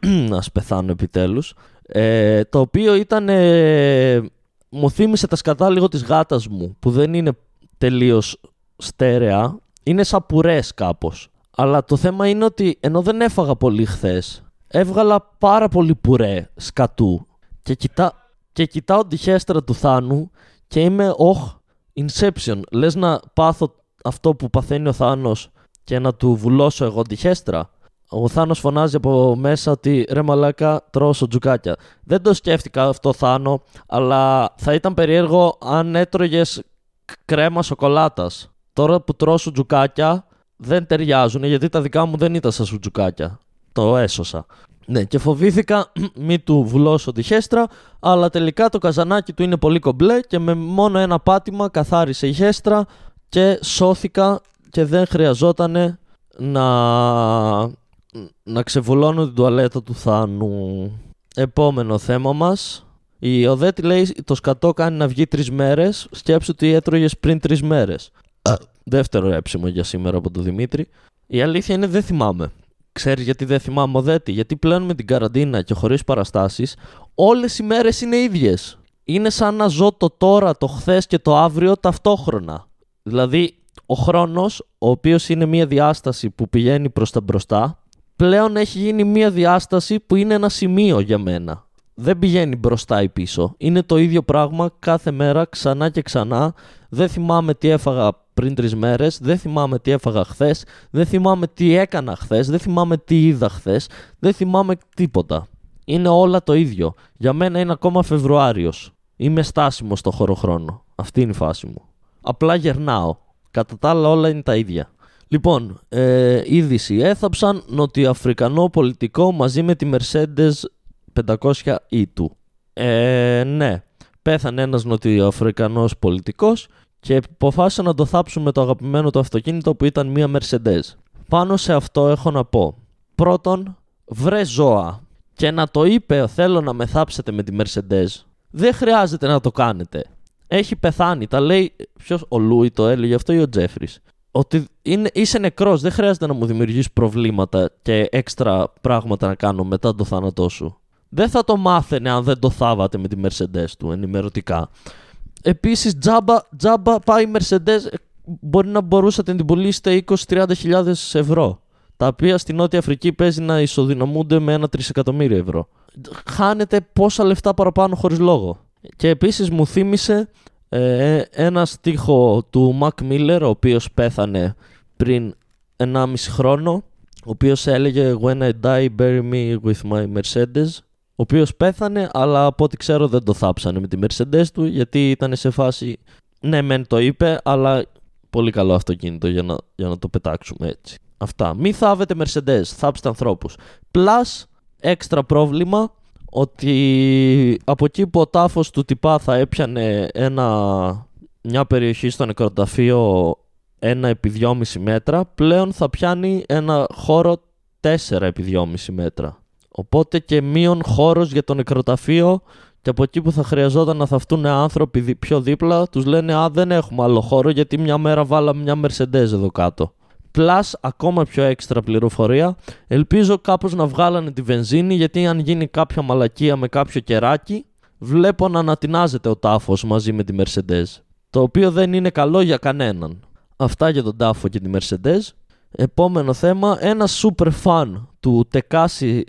να [coughs] πεθάνω επιτέλους. Ε, το οποίο ήταν. Ε, μου θύμισε τα σκατά λίγο της γάτας μου που δεν είναι τελείως στέρεα είναι σαν πουρές κάπως. Αλλά το θέμα είναι ότι ενώ δεν έφαγα πολύ χθες, έβγαλα πάρα πολύ πουρέ σκατού και, κοιτά, και κοιτάω τη χέστρα του Θάνου και είμαι όχ, Inception. Λες να πάθω αυτό που παθαίνει ο Θάνος και να του βουλώσω εγώ τη χέστρα; Ο Θάνος φωνάζει από μέσα ότι ρε μαλάκα τρώω τζουκάκια. Δεν το σκέφτηκα αυτό Θάνο, αλλά θα ήταν περίεργο αν έτρωγες κρέμα σοκολάτας τώρα που τρώω σουτζουκάκια δεν ταιριάζουν γιατί τα δικά μου δεν ήταν σαν σουτζουκάκια. Το έσωσα. Ναι, και φοβήθηκα [clears throat] μη του βουλώσω τη χέστρα, αλλά τελικά το καζανάκι του είναι πολύ κομπλέ και με μόνο ένα πάτημα καθάρισε η χέστρα και σώθηκα και δεν χρειαζόταν να, να ξεβουλώνω την τουαλέτα του Θάνου. Επόμενο θέμα μας. Η Οδέτη λέει το σκατό κάνει να βγει τρεις μέρες. Σκέψου ότι έτρωγες πριν τρεις μέρες. [clears throat] Δεύτερο έψιμο για σήμερα από τον Δημήτρη. Η αλήθεια είναι δεν θυμάμαι. Ξέρεις γιατί δεν θυμάμαι οδέτη. Γιατί πλέον με την καραντίνα και χωρίς παραστάσεις, όλες οι μέρες είναι ίδιες. Είναι σαν να ζω το τώρα, το χθες και το αύριο ταυτόχρονα. Δηλαδή, ο χρόνος, ο οποίος είναι μια διάσταση που πηγαίνει προς τα μπροστά, πλέον έχει γίνει μια διάσταση που είναι ένα σημείο για μένα. Δεν πηγαίνει μπροστά ή πίσω. Είναι το ίδιο πράγμα κάθε μέρα ξανά και ξανά. Δεν θυμάμαι τι έφαγα πριν τρεις μέρες, δεν θυμάμαι τι έφαγα χθες, δεν θυμάμαι τι έκανα χθες, δεν θυμάμαι τι είδα χθες, δεν θυμάμαι τίποτα. Είναι όλα το ίδιο. Για μένα είναι ακόμα Φεβρουάριος. Είμαι στάσιμος στο χωροχρόνο. Αυτή είναι η φάση μου. Απλά γερνάω. Κατά τα άλλα όλα είναι τα ίδια. Λοιπόν, ε, είδηση. Έθαψαν νοτιοαφρικανό πολιτικό μαζί με τη Mercedes 500 e του. Ε, ναι. Πέθανε ένας νοτιοαφρικανός πολιτικός και αποφάσισα να το θάψουν με το αγαπημένο του αυτοκίνητο που ήταν μία Mercedes. Πάνω σε αυτό έχω να πω. Πρώτον, βρε ζώα. Και να το είπε θέλω να με θάψετε με τη Mercedes. Δεν χρειάζεται να το κάνετε. Έχει πεθάνει. Τα λέει. Ποιος, ο Λούι το έλεγε αυτό ή ο Τζέφρις. Ότι είναι, είσαι νεκρός. Δεν χρειάζεται να μου δημιουργήσεις προβλήματα και έξτρα πράγματα να κάνω μετά το θάνατό σου. Δεν θα το μάθαινε αν δεν το θάβατε με τη Mercedes του ενημερωτικά. Επίσης, τζάμπα, τζάμπα πάει η Mercedes. Μπορεί να μπορούσατε να την πουλήσετε 20-30 ευρώ. Τα οποία στην Νότια Αφρική παίζει να ισοδυναμούνται με ένα τρισεκατομμύριο ευρώ. Χάνετε πόσα λεφτά παραπάνω χωρίς λόγο. Και επίσης μου θύμισε ε, ένα στίχο του Mac Miller, ο οποίος πέθανε πριν 1,5 χρόνο, ο οποίος έλεγε When I die, bury me with my Mercedes ο οποίος πέθανε, αλλά από ό,τι ξέρω δεν το θάψανε με τη Mercedes του, γιατί ήταν σε φάση. Ναι, μεν το είπε, αλλά πολύ καλό αυτοκίνητο για να, για να το πετάξουμε έτσι. Αυτά. Μη θάβετε Mercedes, θάψτε ανθρώπους. Plus, έξτρα πρόβλημα ότι από εκεί που ο τάφος του τυπά θα έπιανε ένα, μια περιοχή στο νεκροταφείο ένα επί 2,5 μέτρα, πλέον θα πιάνει ένα χώρο 4 επί 2,5 μέτρα. Οπότε και μείον χώρος για το νεκροταφείο και από εκεί που θα χρειαζόταν να θαυτούν άνθρωποι πιο δίπλα, τους λένε Α, δεν έχουμε άλλο χώρο γιατί μια μέρα βάλαμε μια Mercedes εδώ κάτω. Plus, ακόμα πιο έξτρα πληροφορία, ελπίζω κάπως να βγάλανε τη βενζίνη γιατί αν γίνει κάποια μαλακία με κάποιο κεράκι, βλέπω να ανατινάζεται ο τάφος μαζί με τη Mercedes. Το οποίο δεν είναι καλό για κανέναν. Αυτά για τον τάφο και τη Mercedes. Επόμενο θέμα, ένα super fan του Tekashi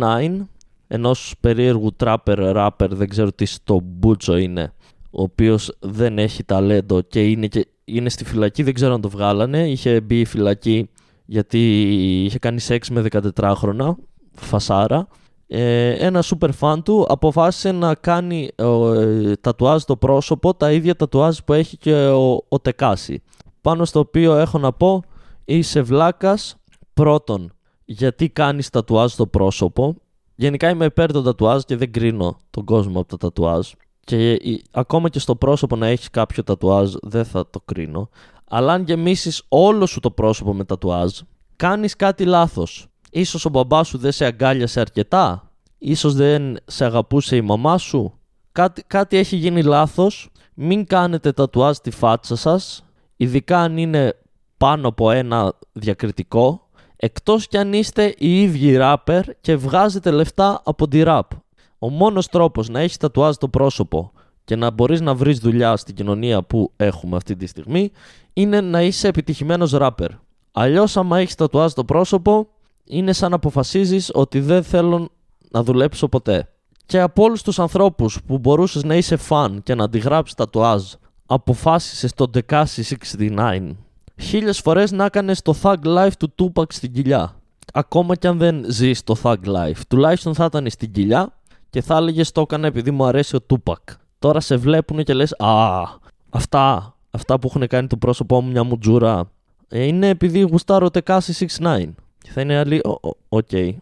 69, ενός περίεργου trapper rapper, δεν ξέρω τι στο μπούτσο είναι, ο οποίος δεν έχει ταλέντο και είναι, και είναι στη φυλακή, δεν ξέρω αν το βγάλανε, είχε μπει φυλακή γιατί είχε κάνει σεξ με 14χρονα, φασάρα. ε, ένα super fan του αποφάσισε να κάνει ε, τατουάζ το πρόσωπο τα ίδια τατουάζ που έχει και ο, ο Τεκάση. Πάνω στο οποίο έχω να πω είσαι βλάκας πρώτον γιατί κάνεις τατουάζ το πρόσωπο Γενικά είμαι υπέρ των τατουάζ και δεν κρίνω τον κόσμο από τα τατουάζ. Και ακόμα και στο πρόσωπο να έχεις κάποιο τατουάζ δεν θα το κρίνω. Αλλά αν γεμίσεις όλο σου το πρόσωπο με τατουάζ, κάνεις κάτι λάθος. Ίσως ο μπαμπάς σου δεν σε αγκάλιασε αρκετά; Ίσως δεν σε αγαπούσε η μαμά σου; Κάτι, κάτι έχει γίνει λάθος; Μην κάνετε τατουάζ στη φάτσα σας. Ειδικά αν είναι πάνω από ένα διακριτικό εκτός κι αν είστε οι ίδιοι ράπερ και βγάζετε λεφτά από τη ραπ. Ο μόνος τρόπος να έχεις τατουάζ το πρόσωπο και να μπορείς να βρεις δουλειά στην κοινωνία που έχουμε αυτή τη στιγμή είναι να είσαι επιτυχημένος ράπερ. Αλλιώς άμα έχεις τατουάζ το πρόσωπο είναι σαν να αποφασίζεις ότι δεν θέλω να δουλέψω ποτέ. Και από όλους τους ανθρώπους που μπορούσες να είσαι φαν και να αντιγράψεις τατουάζ, αποφάσισες τον Tekashi 69 χίλιες φορές να έκανες το thug life του Tupac στην κοιλιά. Ακόμα κι αν δεν ζεις το thug life. Τουλάχιστον θα ήταν στην κοιλιά και θα έλεγες το έκανα επειδή μου αρέσει ο Tupac. Τώρα σε βλέπουν και λες Α, αυτά, αυτά που έχουν κάνει το πρόσωπό μου μια μουτζούρα ε, είναι επειδή γουστάρω Tekashi 6 Και θα είναι άλλη, OK, okay,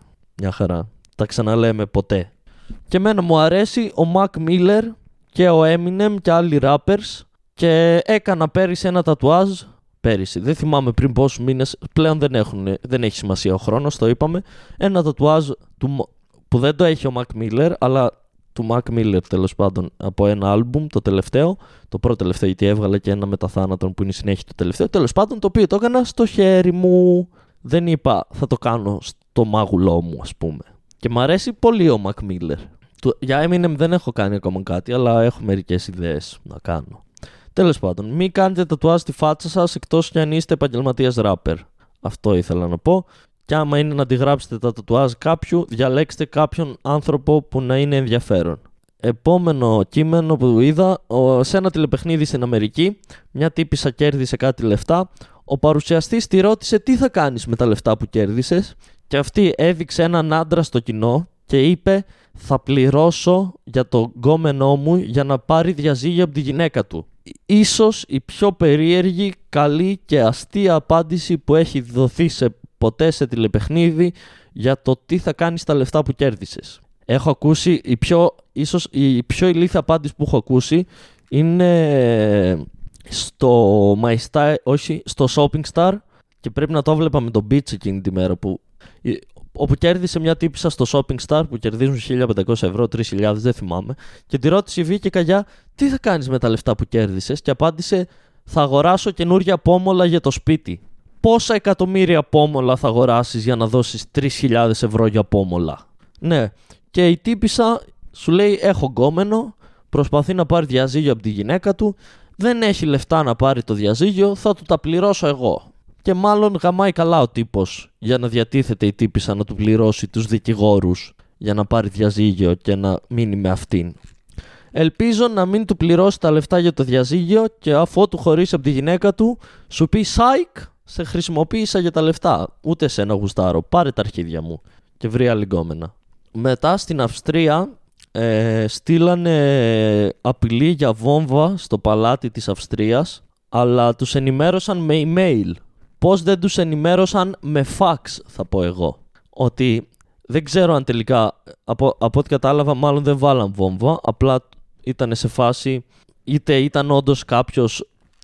μια χαρά. Τα ξαναλέμε ποτέ. Και εμένα μου αρέσει ο Mac Miller και ο Eminem και άλλοι rappers και έκανα πέρυσι ένα τατουάζ πέρυσι. Δεν θυμάμαι πριν πόσους μήνες. Πλέον δεν, έχουν, δεν έχει σημασία ο χρόνος, το είπαμε. Ένα τατουάζ του, που δεν το έχει ο Mac Miller, αλλά του Mac Miller τέλος πάντων από ένα άλμπουμ, το τελευταίο. Το πρώτο τελευταίο, γιατί έβγαλε και ένα μεταθάνατον που είναι η συνέχεια του τελευταίο. Τέλος πάντων, το οποίο το έκανα στο χέρι μου. Δεν είπα θα το κάνω στο μάγουλό μου, ας πούμε. Και μου αρέσει πολύ ο Mac Miller. Για Eminem δεν έχω κάνει ακόμα κάτι, αλλά έχω μερικές ιδέες να κάνω. Τέλος πάντων, μην κάνετε τατουάζ στη φάτσα σας εκτός κι αν είστε επαγγελματίας ράπερ. Αυτό ήθελα να πω. Και άμα είναι να αντιγράψετε τα τατουάζ κάποιου, διαλέξτε κάποιον άνθρωπο που να είναι ενδιαφέρον. Επόμενο κείμενο που είδα, σε ένα τηλεπαιχνίδι στην Αμερική, μια τύπησα κέρδισε κάτι λεφτά. Ο παρουσιαστής τη ρώτησε τι θα κάνεις με τα λεφτά που κέρδισες, και αυτή έδειξε έναν άντρα στο κοινό και είπε θα πληρώσω για το γκόμενό μου για να πάρει διαζύγιο από τη γυναίκα του ίσως η πιο περίεργη, καλή και αστεία απάντηση που έχει δοθεί σε ποτέ σε τηλεπαιχνίδι για το τι θα κάνεις τα λεφτά που κέρδισες. Έχω ακούσει, η πιο, ίσως η πιο ηλίθια απάντηση που έχω ακούσει είναι στο My Style, όχι, στο Shopping Star και πρέπει να το έβλεπα με τον Beach εκείνη τη μέρα που όπου κέρδισε μια τύπησα στο Shopping Star που κερδίζουν 1500 ευρώ, 3000, δεν θυμάμαι. Και τη ρώτησε η Βίκη Καγιά, τι θα κάνεις με τα λεφτά που κέρδισες, και απάντησε, θα αγοράσω καινούργια πόμολα για το σπίτι. Πόσα εκατομμύρια πόμολα θα αγοράσεις για να δώσεις 3000 ευρώ για πόμολα; Ναι, και η τύπησα σου λέει: Έχω γκόμενο, προσπαθεί να πάρει διαζύγιο από τη γυναίκα του, δεν έχει λεφτά να πάρει το διαζύγιο, θα του τα πληρώσω εγώ και μάλλον γαμάει καλά ο τύπος για να διατίθεται η τύπησα να του πληρώσει τους δικηγόρους για να πάρει διαζύγιο και να μείνει με αυτήν. Ελπίζω να μην του πληρώσει τα λεφτά για το διαζύγιο και αφού του χωρίσει από τη γυναίκα του, σου πει Σάικ, σε χρησιμοποίησα για τα λεφτά. Ούτε σε ένα γουστάρο. Πάρε τα αρχίδια μου. Και βρει αλληγκόμενα. Μετά στην Αυστρία ε, στείλανε απειλή για βόμβα στο παλάτι της Αυστρίας αλλά τους ενημέρωσαν με email πώς δεν τους ενημέρωσαν με fax θα πω εγώ. Ότι δεν ξέρω αν τελικά, από, από ό,τι κατάλαβα μάλλον δεν βάλαν βόμβα, απλά ήταν σε φάση είτε ήταν όντως κάποιος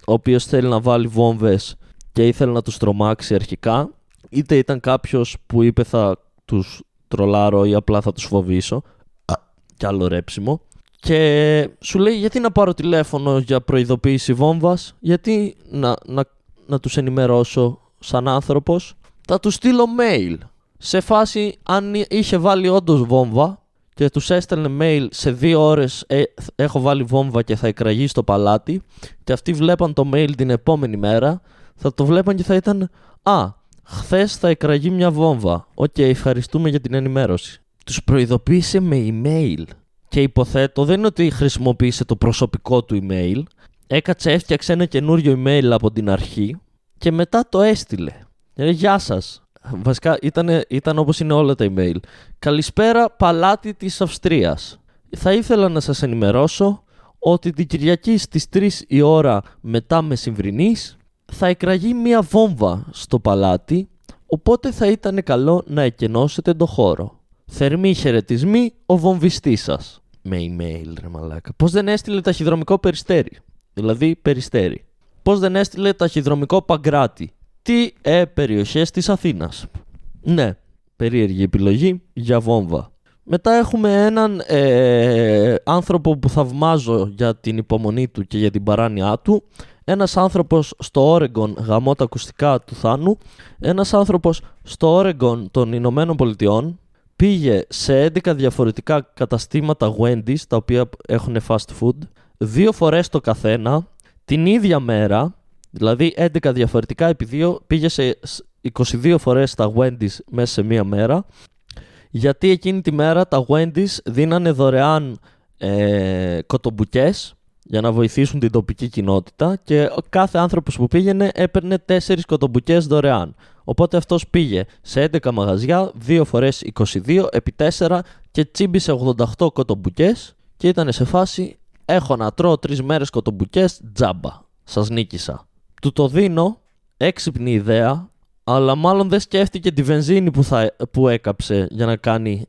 ο οποίος θέλει να βάλει βόμβες και ήθελε να τους τρομάξει αρχικά, είτε ήταν κάποιος που είπε θα τους τρολάρω ή απλά θα τους φοβήσω. Κι άλλο ρέψιμο. Και σου λέει γιατί να πάρω τηλέφωνο για προειδοποίηση βόμβας, γιατί να, να να τους ενημερώσω σαν άνθρωπος, θα τους στείλω mail. Σε φάση αν είχε βάλει όντως βόμβα και τους έστελνε mail σε δύο ώρες ε, έχω βάλει βόμβα και θα εκραγεί στο παλάτι και αυτοί βλέπαν το mail την επόμενη μέρα, θα το βλέπαν και θα ήταν «Α, χθες θα εκραγεί μια βόμβα. Οκ, ευχαριστούμε για την ενημέρωση». Τους προειδοποίησε με email. Και υποθέτω δεν είναι ότι χρησιμοποίησε το προσωπικό του email, έκατσε, έφτιαξε ένα καινούριο email από την αρχή και μετά το έστειλε. Λέει, γεια σας, Βασικά ήταν, ήταν όπως είναι όλα τα email. Καλησπέρα παλάτι της Αυστρίας. Θα ήθελα να σας ενημερώσω ότι την Κυριακή στις 3 η ώρα μετά μεσημβρινής θα εκραγεί μία βόμβα στο παλάτι, οπότε θα ήταν καλό να εκενώσετε το χώρο. Θερμοί χαιρετισμοί ο βομβιστής σας. Με email ρε μαλάκα. Πώς δεν έστειλε ταχυδρομικό περιστέρι; Δηλαδή περιστέρι. Πώς δεν έστειλε ταχυδρομικό παγκράτη; Τι ε, περιοχές της Αθήνας. Ναι, περίεργη επιλογή για βόμβα. Μετά έχουμε έναν ε, άνθρωπο που θαυμάζω για την υπομονή του και για την παράνοιά του. Ένας άνθρωπος στο Όρεγκον γαμώ τα ακουστικά του Θάνου. Ένας άνθρωπος στο Όρεγκον των Ηνωμένων Πολιτειών πήγε σε 11 διαφορετικά καταστήματα Wendy's τα οποία έχουν fast food δύο φορές το καθένα την ίδια μέρα δηλαδή 11 διαφορετικά επί δύο πήγε σε 22 φορές τα Wendy's μέσα σε μία μέρα γιατί εκείνη τη μέρα τα Wendy's δίνανε δωρεάν ε, κοτομπουκές για να βοηθήσουν την τοπική κοινότητα και κάθε άνθρωπος που πήγαινε έπαιρνε 4 κοτομπουκές δωρεάν. Οπότε αυτός πήγε σε 11 μαγαζιά, 2 φορές 22 επί 4 και τσίμπησε 88 κοτομπουκές και ήταν σε φάση έχω να τρώω 3 μέρες κοτομπουκές τζάμπα. Σας νίκησα. Του το δίνω, έξυπνη ιδέα, αλλά μάλλον δεν σκέφτηκε τη βενζίνη που, θα, που έκαψε για να κάνει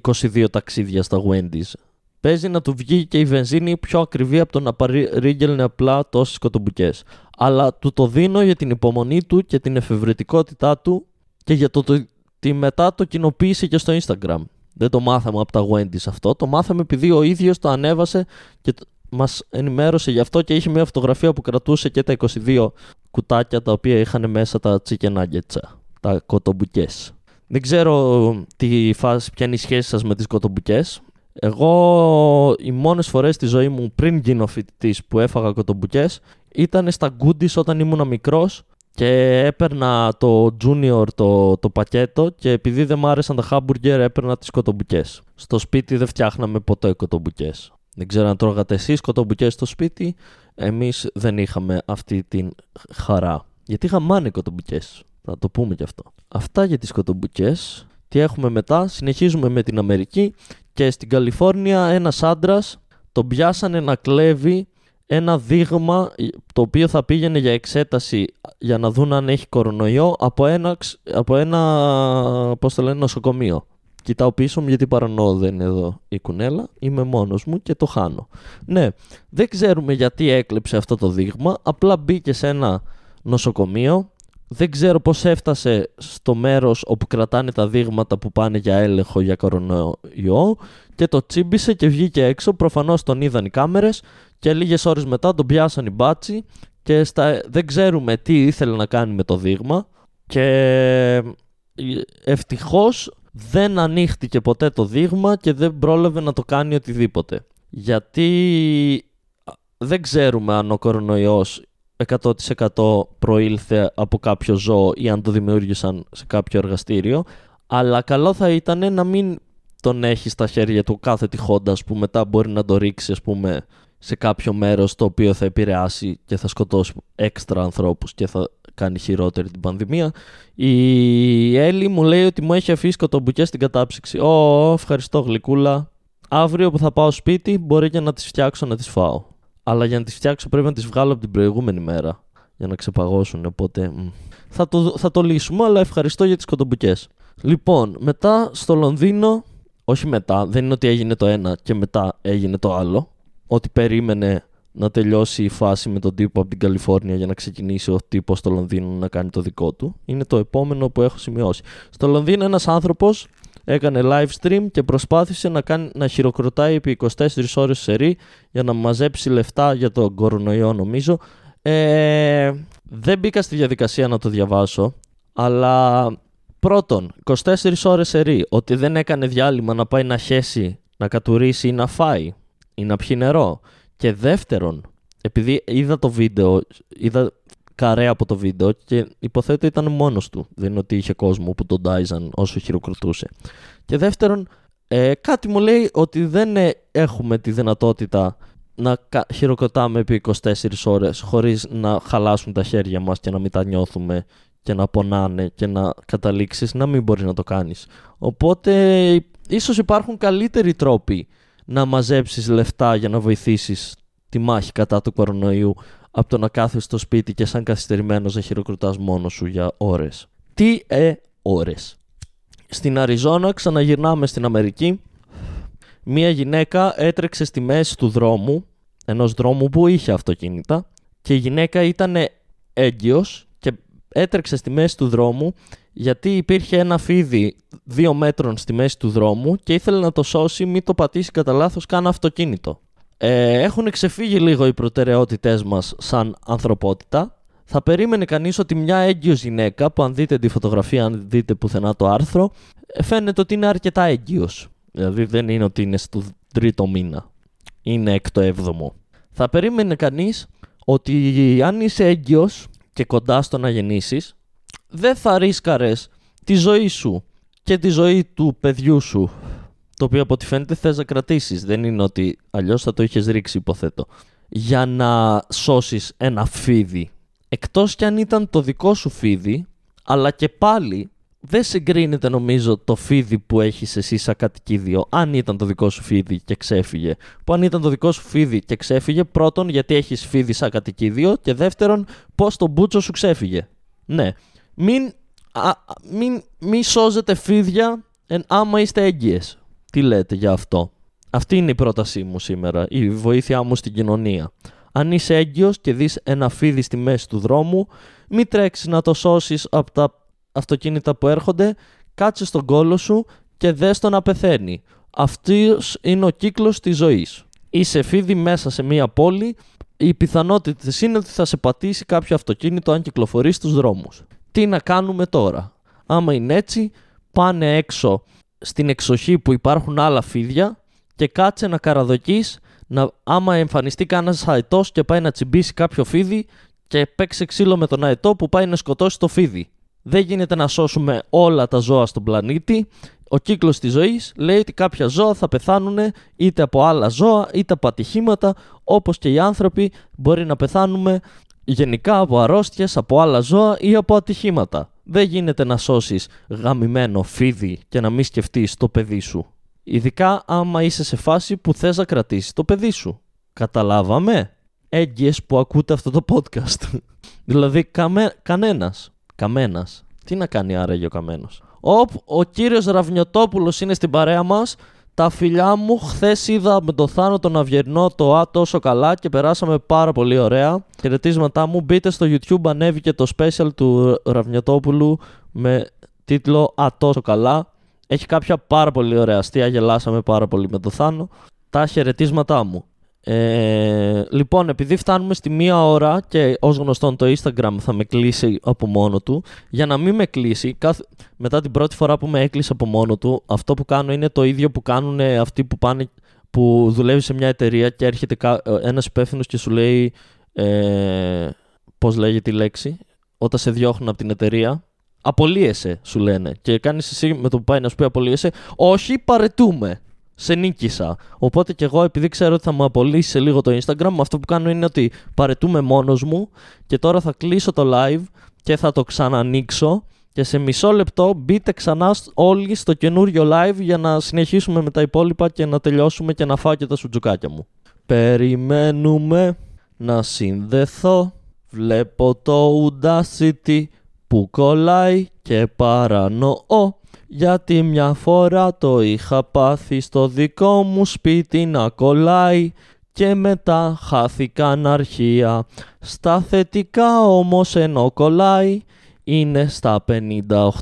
22 ταξίδια στα Wendy's. Παίζει να του βγει και η βενζίνη πιο ακριβή από το να παρήγγελνε απλά τόσες κοτομπουκές. Αλλά του το δίνω για την υπομονή του και την εφευρετικότητά του και για το ότι μετά το κοινοποίησε και στο Instagram. Δεν το μάθαμε από τα Wendy's αυτό. Το μάθαμε επειδή ο ίδιος το ανέβασε και μας ενημέρωσε γι' αυτό και είχε μια φωτογραφία που κρατούσε και τα 22 κουτάκια τα οποία είχαν μέσα τα chicken nuggets, τα κοτομπουκές. Δεν ξέρω τι φάση, ποια είναι η σχέση σας με τις κοτομπουκές. Εγώ οι μόνες φορές στη ζωή μου πριν γίνω φοιτητής που έφαγα κοτομπουκές ήταν στα goodies όταν ήμουν μικρός και έπαιρνα το junior το, το πακέτο και επειδή δεν μ' άρεσαν τα hamburger έπαιρνα τις κοτομπουκές. Στο σπίτι δεν φτιάχναμε ποτέ κοτομπουκές. Δεν ξέρω αν τρώγατε εσείς κοτομπουκές στο σπίτι, εμείς δεν είχαμε αυτή την χαρά. Γιατί είχαμε κοτομπουκές, θα το πούμε κι αυτό. Αυτά για τις κοτομπουκές. Τι έχουμε μετά, συνεχίζουμε με την Αμερική και στην Καλιφόρνια ένας άντρας τον πιάσανε να κλέβει ένα δείγμα το οποίο θα πήγαινε για εξέταση για να δουν αν έχει κορονοϊό από ένα, από ένα πώς το λένε, νοσοκομείο. Κοιτάω πίσω μου γιατί παρανοώ δεν είναι εδώ η κουνέλα, είμαι μόνος μου και το χάνω. Ναι, δεν ξέρουμε γιατί έκλεψε αυτό το δείγμα, απλά μπήκε σε ένα νοσοκομείο, δεν ξέρω πώς έφτασε στο μέρος όπου κρατάνε τα δείγματα που πάνε για έλεγχο για κορονοϊό και το τσίμπησε και βγήκε έξω. Προφανώς τον είδαν οι κάμερες και λίγες ώρες μετά τον πιάσαν οι μπάτσι και στα... δεν ξέρουμε τι ήθελε να κάνει με το δείγμα και ευτυχώς δεν ανοίχτηκε ποτέ το δείγμα και δεν πρόλαβε να το κάνει οτιδήποτε. Γιατί δεν ξέρουμε αν ο κορονοϊός 100% προήλθε από κάποιο ζώο ή αν το δημιούργησαν σε κάποιο εργαστήριο. Αλλά καλό θα ήταν να μην τον έχεις στα χέρια του κάθε τυχόντα που μετά μπορεί να το ρίξει ας πούμε, σε κάποιο μέρος το οποίο θα επηρεάσει και θα σκοτώσει έξτρα ανθρώπους και θα κάνει χειρότερη την πανδημία. Η Έλλη μου λέει ότι μου έχει αφήσει κοτομπουκέ στην κατάψυξη. Ω, ευχαριστώ γλυκούλα. Αύριο που θα πάω σπίτι μπορεί και να τις φτιάξω να τις φάω. Αλλά για να τις φτιάξω πρέπει να τις βγάλω από την προηγούμενη μέρα για να ξεπαγώσουν. Οπότε θα το, θα το λύσουμε, αλλά ευχαριστώ για τις κοτομπουκές. Λοιπόν, μετά στο Λονδίνο, όχι μετά, δεν είναι ότι έγινε το ένα και μετά έγινε το άλλο. Ότι περίμενε να τελειώσει η φάση με τον τύπο από την Καλιφόρνια για να ξεκινήσει ο τύπος στο Λονδίνο να κάνει το δικό του. Είναι το επόμενο που έχω σημειώσει. Στο Λονδίνο ένας άνθρωπος έκανε live stream και προσπάθησε να, κάνει, να χειροκροτάει επί 24 ώρες σερή για να μαζέψει λεφτά για τον κορονοϊό νομίζω. Ε, δεν μπήκα στη διαδικασία να το διαβάσω, αλλά πρώτον, 24 ώρες σερή, ότι δεν έκανε διάλειμμα να πάει να χέσει, να κατουρίσει ή να φάει ή να πιει νερό. Και δεύτερον, επειδή είδα το βίντεο, είδα καρέ από το βίντεο και υποθέτω ήταν μόνος του. Δεν είναι ότι είχε κόσμο που τον τάιζαν όσο χειροκροτούσε. Και δεύτερον, ε, κάτι μου λέει ότι δεν ε, έχουμε τη δυνατότητα να χειροκροτάμε επί 24 ώρες χωρίς να χαλάσουν τα χέρια μας και να μην τα νιώθουμε και να πονάνε και να καταλήξεις να μην μπορείς να το κάνεις. Οπότε ίσως υπάρχουν καλύτεροι τρόποι να μαζέψεις λεφτά για να βοηθήσεις τη μάχη κατά του κορονοϊού από το να κάθεσαι στο σπίτι και σαν καθυστερημένος να χειροκροτάς μόνος σου για ώρες. Τι ε ώρες. Στην Αριζόνα ξαναγυρνάμε στην Αμερική. Μία γυναίκα έτρεξε στη μέση του δρόμου, ενός δρόμου που είχε αυτοκίνητα και η γυναίκα ήταν έγκυος και έτρεξε στη μέση του δρόμου γιατί υπήρχε ένα φίδι δύο μέτρων στη μέση του δρόμου και ήθελε να το σώσει μην το πατήσει κατά λάθος καν αυτοκίνητο. Ε, έχουν ξεφύγει λίγο οι προτεραιότητές μας σαν ανθρωπότητα. Θα περίμενε κανείς ότι μια έγκυος γυναίκα, που αν δείτε τη φωτογραφία, αν δείτε πουθενά το άρθρο, ε, φαίνεται ότι είναι αρκετά έγκυος. Δηλαδή δεν είναι ότι είναι στο τρίτο μήνα. Είναι έκτο έβδομο. Θα περίμενε κανείς ότι αν είσαι έγκυος και κοντά στο να γεννήσεις, δεν θα ρίσκαρες τη ζωή σου και τη ζωή του παιδιού σου το οποίο από ό,τι φαίνεται θες να κρατήσεις. Δεν είναι ότι αλλιώς θα το είχες ρίξει υποθέτω. Για να σώσεις ένα φίδι. Εκτός κι αν ήταν το δικό σου φίδι, αλλά και πάλι δεν συγκρίνεται νομίζω το φίδι που έχεις εσύ σαν κατοικίδιο αν ήταν το δικό σου φίδι και ξέφυγε. Που αν ήταν το δικό σου φίδι και ξέφυγε, πρώτον γιατί έχεις φίδι σαν κατοικίδιο και δεύτερον πώς το μπούτσο σου ξέφυγε. Ναι. Μην, α, μην, μην σώζετε φίδια εν, άμα είστε έγκυες. Τι λέτε για αυτό; Αυτή είναι η πρότασή μου σήμερα, η βοήθειά μου στην κοινωνία. Αν είσαι έγκυος και δεις ένα φίδι στη μέση του δρόμου, μην τρέξεις να το σώσεις από τα αυτοκίνητα που έρχονται, κάτσε στον κόλο σου και δες το να πεθαίνει. Αυτός είναι ο κύκλος της ζωής. Είσαι φίδι μέσα σε μια πόλη, οι πιθανότητε είναι ότι θα σε πατήσει κάποιο αυτοκίνητο αν κυκλοφορείς στους δρόμους. Τι να κάνουμε τώρα; Άμα είναι έτσι, πάνε έξω στην εξοχή που υπάρχουν άλλα φίδια και κάτσε να καραδοκείς να, άμα εμφανιστεί κανένας αετός και πάει να τσιμπήσει κάποιο φίδι και παίξει ξύλο με τον αετό που πάει να σκοτώσει το φίδι. Δεν γίνεται να σώσουμε όλα τα ζώα στον πλανήτη. Ο κύκλος της ζωής λέει ότι κάποια ζώα θα πεθάνουν είτε από άλλα ζώα είτε από ατυχήματα, όπως και οι άνθρωποι μπορεί να πεθάνουμε γενικά από αρρώστιες, από άλλα ζώα ή από ατυχήματα. Δεν γίνεται να σώσεις γαμημένο φίδι και να μην σκεφτείς το παιδί σου. Ειδικά άμα είσαι σε φάση που θες να κρατήσεις το παιδί σου. Καταλάβαμε; Έγκυες που ακούτε αυτό το podcast. [laughs] δηλαδή καμε... κανένας. Καμένας. Τι να κάνει άραγε ο καμένος. Ο, ο κύριος Ραβνιωτόπουλος είναι στην παρέα μας τα φιλιά μου, χθες είδα με το Θάνο τον Αυγερνό το Α τόσο καλά και περάσαμε πάρα πολύ ωραία. Χαιρετίσματά μου, μπείτε στο YouTube, ανέβηκε το special του Ραβνιωτόπουλου με τίτλο Α τόσο καλά. Έχει κάποια πάρα πολύ ωραία αστεία, γελάσαμε πάρα πολύ με το Θάνο. Τα χαιρετίσματά μου. Ε, λοιπόν, επειδή φτάνουμε στη μία ώρα και ως γνωστόν το Instagram θα με κλείσει από μόνο του, για να μην με κλείσει, κάθε... μετά την πρώτη φορά που με έκλεισε από μόνο του, αυτό που κάνω είναι το ίδιο που κάνουν αυτοί που πάνε που δουλεύει σε μια εταιρεία και έρχεται ένας υπεύθυνος και σου λέει. Ε, Πώς λέγεται η λέξη, όταν σε διώχνουν από την εταιρεία. Απολύεσαι, σου λένε. Και κάνεις εσύ με το που πάει να σου πει απολύεσαι. Όχι, παρετούμε σε νίκησα. Οπότε και εγώ, επειδή ξέρω ότι θα μου απολύσει σε λίγο το Instagram, αυτό που κάνω είναι ότι παρετούμε μόνος μου και τώρα θα κλείσω το live και θα το ξανανοίξω. Και σε μισό λεπτό μπείτε ξανά όλοι στο καινούριο live για να συνεχίσουμε με τα υπόλοιπα και να τελειώσουμε και να φάω και τα σουτζουκάκια μου. Περιμένουμε να συνδεθώ. Βλέπω το Udacity που κολλάει και παρανοώ. Γιατί μια φορά το είχα πάθει στο δικό μου σπίτι να κολλάει και μετά χάθηκαν αρχεία. Στα θετικά όμως ενώ κολλάει είναι στα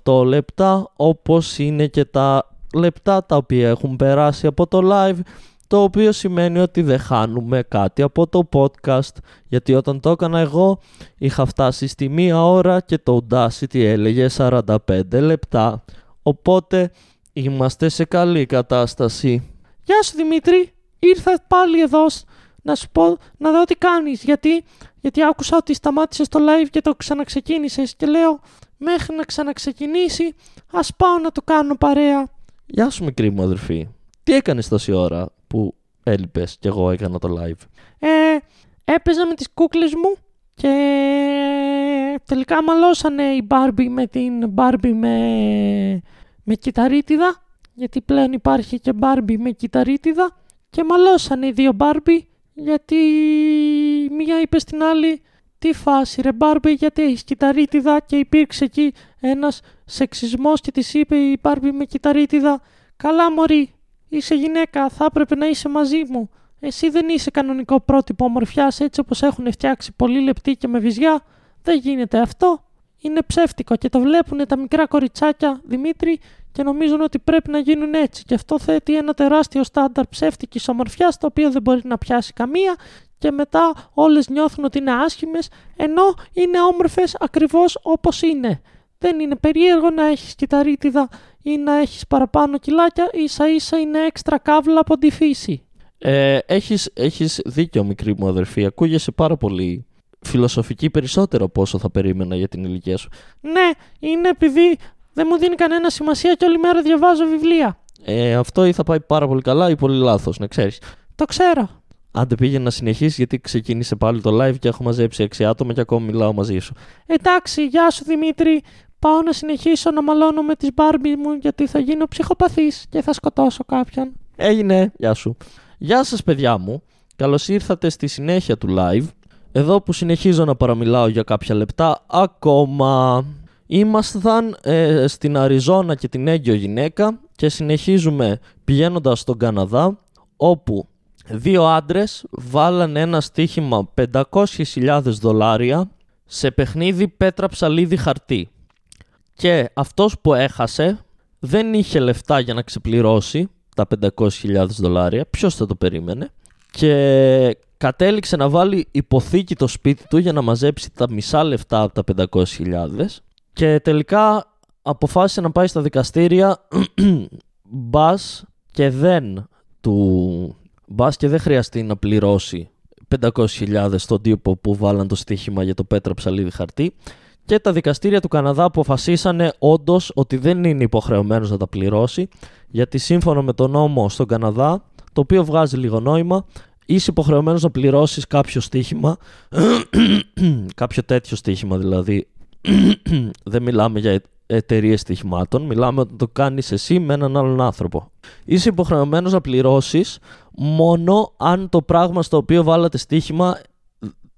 58 λεπτά όπως είναι και τα λεπτά τα οποία έχουν περάσει από το live το οποίο σημαίνει ότι δεν χάνουμε κάτι από το podcast γιατί όταν το έκανα εγώ είχα φτάσει στη μία ώρα και το Audacity έλεγε 45 λεπτά Οπότε είμαστε σε καλή κατάσταση. Γεια σου Δημήτρη, ήρθα πάλι εδώ να σου πω να δω τι κάνεις γιατί, γιατί άκουσα ότι σταμάτησες το live και το ξαναξεκίνησες και λέω μέχρι να ξαναξεκινήσει ας πάω να το κάνω παρέα. Γεια σου μικρή μου αδερφή. Τι έκανες τόση ώρα που έλειπες και εγώ έκανα το live; Ε, έπαιζα με τις κούκλες μου και τελικά μαλώσανε η Barbie με την Barbie με, με κυταρίτιδα. Γιατί πλέον υπάρχει και Barbie με κυταρίτιδα. Και μαλώσανε οι δύο Barbie γιατί μία είπε στην άλλη τι φάση ρε Barbie γιατί έχεις κυταρίτιδα και υπήρξε εκεί ένας σεξισμός και της είπε η Barbie με κυταρίτιδα καλά μωρή είσαι γυναίκα θα έπρεπε να είσαι μαζί μου εσύ δεν είσαι κανονικό πρότυπο ομορφιάς έτσι όπως έχουν φτιάξει πολύ λεπτή και με βυζιά. Δεν γίνεται αυτό. Είναι ψεύτικο και το βλέπουν τα μικρά κοριτσάκια Δημήτρη και νομίζουν ότι πρέπει να γίνουν έτσι. Και αυτό θέτει ένα τεράστιο στάνταρ ψεύτικης ομορφιάς το οποίο δεν μπορεί να πιάσει καμία και μετά όλες νιώθουν ότι είναι άσχημες ενώ είναι όμορφες ακριβώς όπως είναι. Δεν είναι περίεργο να έχεις κυταρίτιδα ή να έχεις παραπάνω κιλάκια, ίσα ίσα είναι έξτρα καύλα από τη φύση. Ε, έχεις, έχεις δίκιο μικρή μου αδερφή, ακούγεσαι πάρα πολύ φιλοσοφική περισσότερο από όσο θα περίμενα για την ηλικία σου. Ναι, είναι επειδή δεν μου δίνει κανένα σημασία και όλη μέρα διαβάζω βιβλία. Ε, αυτό ή θα πάει πάρα πολύ καλά ή πολύ λάθος, να ξέρεις. Το ξέρω. Άντε πήγαινε να συνεχίσεις γιατί ξεκίνησε πάλι το live και έχω μαζέψει 6 άτομα και ακόμα μιλάω μαζί σου. Εντάξει, γεια σου Δημήτρη. Πάω να συνεχίσω να μαλώνω με τις μπάρμπι μου γιατί θα γίνω ψυχοπαθής και θα σκοτώσω κάποιον. Έγινε, γεια σου. Γεια σας παιδιά μου, καλώς ήρθατε στη συνέχεια του live. Εδώ που συνεχίζω να παραμιλάω για κάποια λεπτά ακόμα. Ήμασταν ε, στην Αριζόνα και την έγκυο γυναίκα και συνεχίζουμε πηγαίνοντας στον Καναδά όπου δύο άντρες βάλαν ένα στοίχημα 500.000 δολάρια σε παιχνίδι πέτρα ψαλίδι χαρτί. Και αυτός που έχασε δεν είχε λεφτά για να ξεπληρώσει τα 500.000 δολάρια. Ποιος θα το περίμενε. Και κατέληξε να βάλει υποθήκη το σπίτι του για να μαζέψει τα μισά λεφτά από τα 500.000 και τελικά αποφάσισε να πάει στα δικαστήρια. [clears throat] Μπας και δεν του μπας και δεν χρειαστεί να πληρώσει 500.000 στον τύπο που βάλαν το στοίχημα για το πέτρα ψαλίδι χαρτί. Και τα δικαστήρια του Καναδά αποφασίσανε όντως ότι δεν είναι υποχρεωμένος να τα πληρώσει γιατί σύμφωνα με τον νόμο στον Καναδά το οποίο βγάζει λίγο νόημα είσαι υποχρεωμένος να πληρώσεις κάποιο στοίχημα [clears throat] κάποιο τέτοιο στοίχημα δηλαδή [clears throat] δεν μιλάμε για εταιρείες στοιχημάτων, μιλάμε ότι το κάνεις εσύ με έναν άλλον άνθρωπο. Είσαι υποχρεωμένος να πληρώσεις μόνο αν το πράγμα στο οποίο βάλατε στοίχημα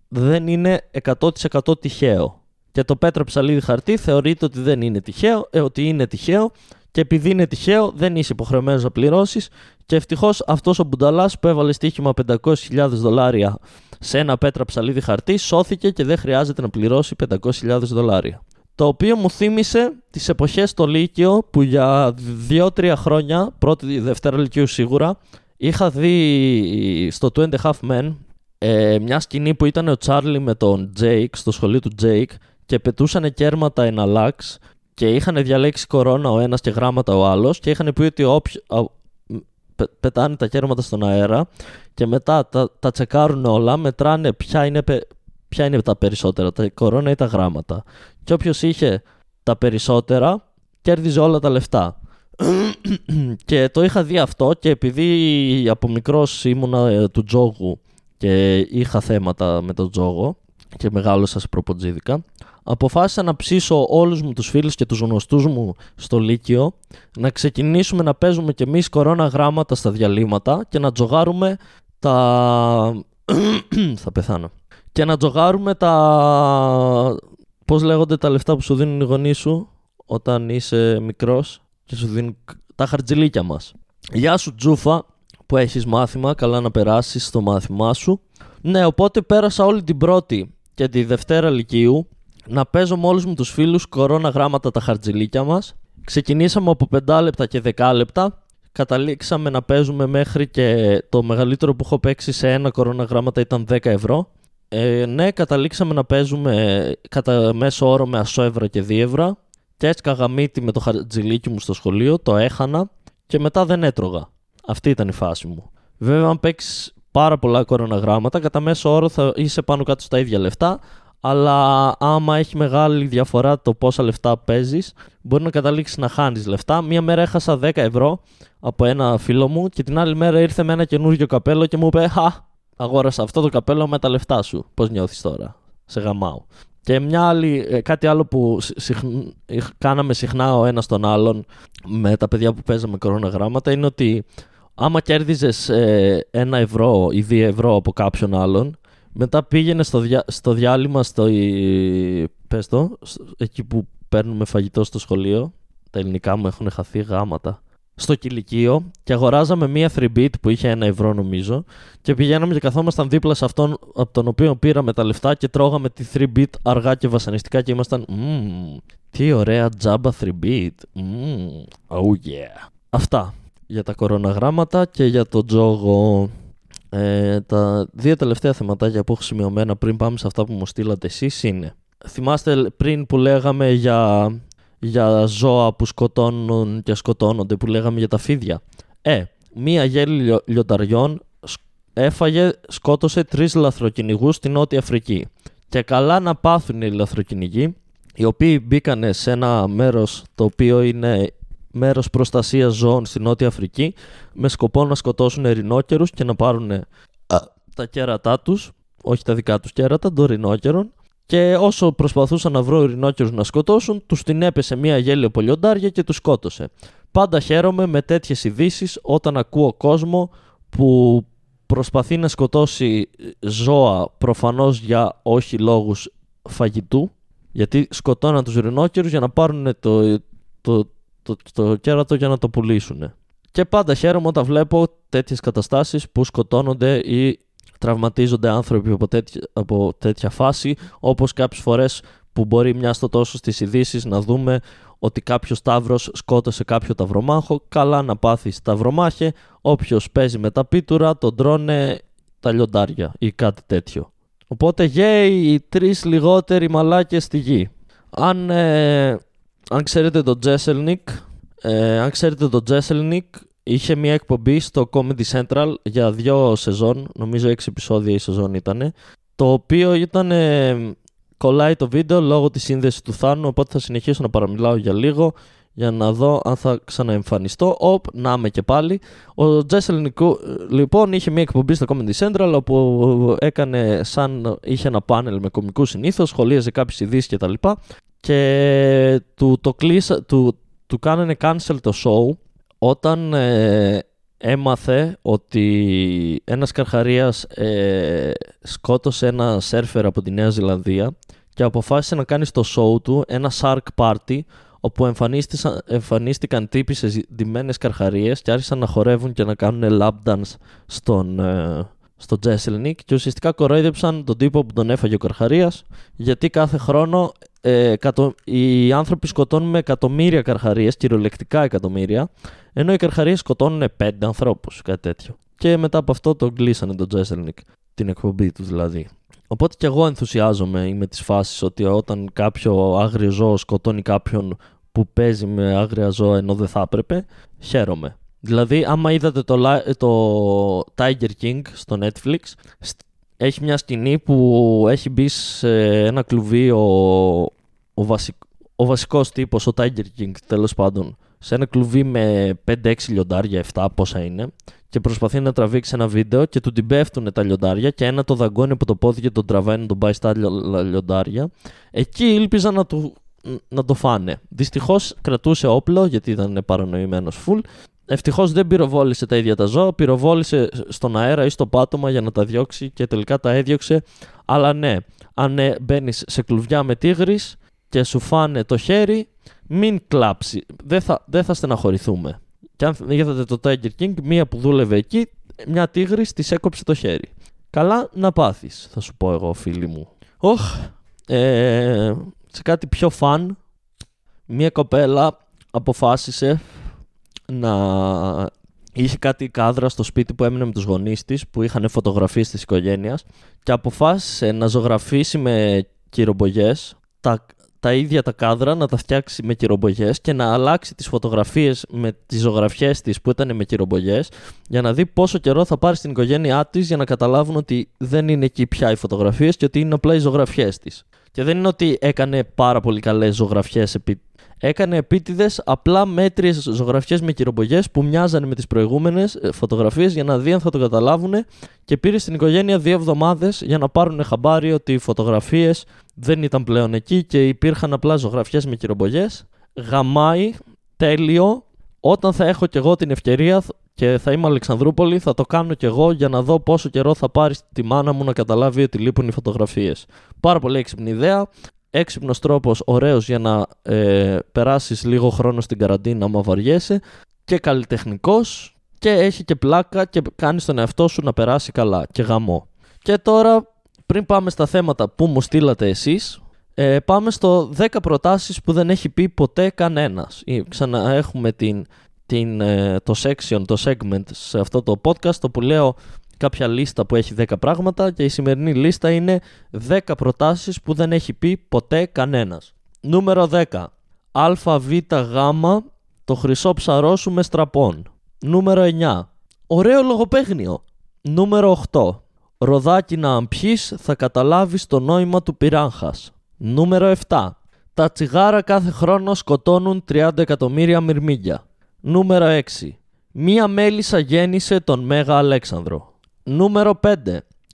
δεν είναι 100% τυχαίο. Και το πέτρο ψαλίδι χαρτί θεωρείται ότι δεν είναι τυχαίο, ε, ότι είναι τυχαίο και επειδή είναι τυχαίο δεν είσαι υποχρεωμένος να πληρώσεις και ευτυχώς αυτός ο Μπουνταλάς που έβαλε στοίχημα 500.000 δολάρια σε ένα πέτρα ψαλίδι χαρτί σώθηκε και δεν χρειάζεται να πληρώσει 500.000 δολάρια. Το οποίο μου θύμισε τις εποχές στο Λύκειο που για 2-3 χρόνια, πρώτη δευτέρα Λυκείου σίγουρα, είχα δει στο Two and a Half Men ε, μια σκηνή που ήταν ο Τσάρλι με τον Τζέικ στο σχολείο του Τζέικ και πετούσαν κέρματα εναλλάξ και είχαν διαλέξει κορώνα ο ένας και γράμματα ο άλλος και είχαν πει ότι όποιο, πετάνε τα κέρματα στον αέρα και μετά τα, τα τσεκάρουν όλα, μετράνε ποια είναι, ποια είναι τα περισσότερα, τα κορώνα ή τα γράμματα. Και όποιος είχε τα περισσότερα, κέρδιζε όλα τα λεφτά. [clears throat] και το είχα δει αυτό και επειδή από μικρός ήμουνα ε, του τζόγου και είχα θέματα με τον τζόγο και μεγάλωσα σε προποτζίδικα, αποφάσισα να ψήσω όλους μου τους φίλους και τους γνωστούς μου στο Λύκειο να ξεκινήσουμε να παίζουμε κι εμείς κορώνα γράμματα στα διαλύματα και να τζογάρουμε τα... [clears throat] θα πεθάνω. Και να τζογάρουμε τα... Πώς λέγονται τα λεφτά που σου δίνουν οι γονείς σου όταν είσαι μικρός και σου δίνουν τα χαρτζιλίκια μας. Γεια σου Τζούφα που έχεις μάθημα, καλά να περάσεις στο μάθημά σου. Ναι, οπότε πέρασα όλη την πρώτη και τη Δευτέρα Λυκείου να παίζω με όλους μου τους φίλους κορώνα γράμματα τα χαρτζηλίκια μας. Ξεκινήσαμε από 5 λεπτά και 10 λεπτά. Καταλήξαμε να παίζουμε μέχρι και το μεγαλύτερο που έχω παίξει σε ένα κορώνα γράμματα ήταν 10 ευρώ. Ε, ναι, καταλήξαμε να παίζουμε κατά μέσο όρο με ασόευρα και δίευρα. Και έτσι καγαμίτι με το χαρτζηλίκι μου στο σχολείο, το έχανα και μετά δεν έτρωγα. Αυτή ήταν η φάση μου. Βέβαια, αν παίξεις πάρα πολλά κορώνα γράμματα, κατά μέσο όρο θα είσαι πάνω κάτω στα ίδια λεφτά αλλά άμα έχει μεγάλη διαφορά το πόσα λεφτά παίζεις, μπορεί να καταλήξεις να χάνεις λεφτά. Μία μέρα έχασα 10 ευρώ από ένα φίλο μου και την άλλη μέρα ήρθε με ένα καινούργιο καπέλο και μου είπε Χα, αγόρασα αυτό το καπέλο με τα λεφτά σου. Πώς νιώθεις τώρα, σε γαμάω. Και μια άλλη, ε, κάτι άλλο που συχν- ε, κάναμε συχνά ο ένας τον άλλον με τα παιδιά που παίζαμε κοροναγράμματα είναι ότι άμα κέρδιζες ε, ένα ευρώ ή δύο ευρώ από κάποιον άλλον, μετά πήγαινε στο, διά, στο διάλειμμα, στο, ε, πες το, σ- εκεί που παίρνουμε φαγητό στο σχολείο. Τα ελληνικά μου έχουν χαθεί γάματα. Στο κηλικείο και αγοράζαμε μία 3-bit που είχε ένα ευρώ νομίζω και πηγαίναμε και καθόμασταν δίπλα σε αυτόν από τον οποίο πήραμε τα λεφτά και τρώγαμε τη 3-bit αργά και βασανιστικά και ήμασταν «Μμμ, τι ωραία τζάμπα 3-bit. Μμμ, oh yeah. Αυτά για τα κοροναγράμματα και για το τζόγο. Ε, τα δύο τελευταία θεματάκια που έχω σημειωμένα πριν πάμε σε αυτά που μου στείλατε εσείς είναι θυμάστε πριν που λέγαμε για, για ζώα που σκοτώνουν και σκοτώνονται που λέγαμε για τα φίδια. Ε, μία γέλη λιο- λιονταριών σκ- έφαγε, σκότωσε τρεις λαθροκυνηγούς στην Νότια Αφρική. Και καλά να πάθουν οι λαθροκυνηγοί οι οποίοι μπήκανε σε ένα μέρος το οποίο είναι μέρος προστασίας ζώων στη Νότια Αφρική με σκοπό να σκοτώσουν ερηνόκερους και να πάρουν τα κέρατά τους, όχι τα δικά τους κέρατα, των ερηνόκερων και όσο προσπαθούσαν να βρουν ερηνόκερους να σκοτώσουν, τους την έπεσε μια γέλιο πολιοντάρια και τους σκότωσε. Πάντα χαίρομαι με τέτοιες ειδήσεις όταν ακούω κόσμο που προσπαθεί να σκοτώσει ζώα προφανώς για όχι λόγους φαγητού γιατί σκοτώναν τους ρινόκερους για να πάρουν το, το, το, το κέρατο για να το πουλήσουν. Και πάντα χαίρομαι όταν βλέπω τέτοιες καταστάσεις που σκοτώνονται ή τραυματίζονται άνθρωποι από τέτοια, από τέτοια φάση, όπως κάποιες φορές που μπορεί μια στο τόσο στις ειδήσεις να δούμε ότι κάποιος τάβρος σκότωσε κάποιο ταυρομάχο, καλά να πάθει ταυρομάχε, όποιος παίζει με τα πίτουρα τον τρώνε τα λιοντάρια ή κάτι τέτοιο. Οπότε γέι οι τρεις λιγότεροι μαλάκες στη γη. Αν, ε, αν ξέρετε τον Τζέσελνικ, ε, αν ξέρετε τον Τζέσελνικ, είχε μια εκπομπή στο Comedy Central για δύο σεζόν, νομίζω έξι επεισόδια η σεζόν ήταν, το οποίο ήταν, ε, κολλάει το βίντεο λόγω της σύνδεσης του Θάνου, οπότε θα συνεχίσω να παραμιλάω για λίγο για να δω αν θα ξαναεμφανιστώ. Οπ, να είμαι και πάλι. Ο Τζέσελνικ, λοιπόν, είχε μια εκπομπή στο Comedy Central όπου έκανε σαν είχε ένα πάνελ με κομικούς συνήθως, σχολίαζε κάποιες ειδήσεις κτλ. Και, και του, το κλείσα, του, του κάνανε cancel το show όταν ε, έμαθε ότι ένας καρχαρίας ε, σκότωσε ένα σέρφερ από τη Νέα Ζηλανδία και αποφάσισε να κάνει στο show του ένα shark party όπου εμφανίστηκαν, εμφανίστηκαν τύποι σε ζητημένες καρχαρίες και άρχισαν να χορεύουν και να κάνουν lap dance στον, ε, στο Jesselnik και ουσιαστικά κορόιδεψαν τον τύπο που τον έφαγε ο καρχαρίας γιατί κάθε χρόνο ε, εκατο... οι άνθρωποι σκοτώνουν με εκατομμύρια καρχαρίες, κυριολεκτικά εκατομμύρια, ενώ οι καρχαρίες σκοτώνουν πέντε ανθρώπους, κάτι τέτοιο. Και μετά από αυτό τον κλείσανε τον Τζέσελνικ, την εκπομπή τους δηλαδή. Οπότε και εγώ ενθουσιάζομαι με τις φάσεις ότι όταν κάποιο άγριο ζώο σκοτώνει κάποιον που παίζει με άγρια ζώα ενώ δεν θα έπρεπε, χαίρομαι. Δηλαδή, άμα είδατε το, το Tiger King στο Netflix, έχει μια σκηνή που έχει μπει σε ένα κλουβί ο, ο, βασικ, ο βασικός τύπος, ο Tiger King τέλος πάντων, σε ένα κλουβί με 5-6 λιοντάρια, 7 πόσα είναι, και προσπαθεί να τραβήξει ένα βίντεο και του την πέφτουν τα λιοντάρια και ένα το δαγκώνει από το πόδι και τον τραβάει να τον πάει στα λιοντάρια. Εκεί ήλπιζα να, του, να το φάνε. Δυστυχώς κρατούσε όπλο γιατί ήταν παρανοημένος full. Ευτυχώς δεν πυροβόλησε τα ίδια τα ζώα, πυροβόλησε στον αέρα ή στο πάτωμα για να τα διώξει και τελικά τα έδιωξε. Αλλά ναι, αν μπαίνεις σε κλουβιά με τίγρης και σου φάνε το χέρι, μην κλάψει. Δεν θα, δεν θα στεναχωρηθούμε. Και αν είδατε το Tiger King, μία που δούλευε εκεί, μια τίγρη της έκοψε το χέρι. Καλά να πάθεις, θα σου πω εγώ, φίλοι μου. Όχ, ε, σε κάτι πιο φαν, μία κοπέλα αποφάσισε να είχε κάτι κάδρα στο σπίτι που έμεινε με τους γονείς της που είχαν φωτογραφίες της οικογένειας και αποφάσισε να ζωγραφίσει με κυρομπογιές τα, τα ίδια τα κάδρα να τα φτιάξει με κυρομπογιές και να αλλάξει τις φωτογραφίες με τις ζωγραφιές της που ήταν με κυρομπογιές για να δει πόσο καιρό θα πάρει στην οικογένειά της για να καταλάβουν ότι δεν είναι εκεί πια οι φωτογραφίες και ότι είναι απλά οι ζωγραφιές της. Και δεν είναι ότι έκανε πάρα πολύ καλές ζωγραφιές επί, έκανε επίτηδες απλά μέτριες ζωγραφιές με κυρομπογιέ που μοιάζανε με τις προηγούμενες φωτογραφίες για να δει αν θα το καταλάβουν και πήρε στην οικογένεια δύο εβδομάδες για να πάρουν χαμπάρι ότι οι φωτογραφίες δεν ήταν πλέον εκεί και υπήρχαν απλά ζωγραφιές με κυρομπογιέ. Γαμάει, τέλειο. Όταν θα έχω κι εγώ την ευκαιρία και θα είμαι Αλεξανδρούπολη, θα το κάνω κι εγώ για να δω πόσο καιρό θα πάρει τη μάνα μου να καταλάβει ότι λείπουν οι φωτογραφίες. Πάρα πολύ έξυπνη ιδέα έξυπνος τρόπος, ωραίος για να ε, περάσεις λίγο χρόνο στην καραντίνα, άμα βαριέσαι, και καλλιτεχνικός και έχει και πλάκα και κάνεις τον εαυτό σου να περάσει καλά και γαμό. Και τώρα, πριν πάμε στα θέματα που μου στείλατε εσείς, ε, πάμε στο 10 προτάσεις που δεν έχει πει ποτέ κανένας. Ξανά έχουμε την, την, ε, το section, το segment σε αυτό το podcast, το που λέω κάποια λίστα που έχει 10 πράγματα και η σημερινή λίστα είναι 10 προτάσεις που δεν έχει πει ποτέ κανένας. Νούμερο 10. Α, Β, Γ, το χρυσό ψαρό σου με στραπών. Νούμερο 9. Ωραίο λογοπαίγνιο. Νούμερο 8. Ροδάκι να αμπιείς θα καταλάβεις το νόημα του πυράγχας. Νούμερο 7. Τα τσιγάρα κάθε χρόνο σκοτώνουν 30 εκατομμύρια μυρμήγκια. Νούμερο 6. Μία μέλισσα γέννησε τον Μέγα Αλέξανδρο. Νούμερο 5.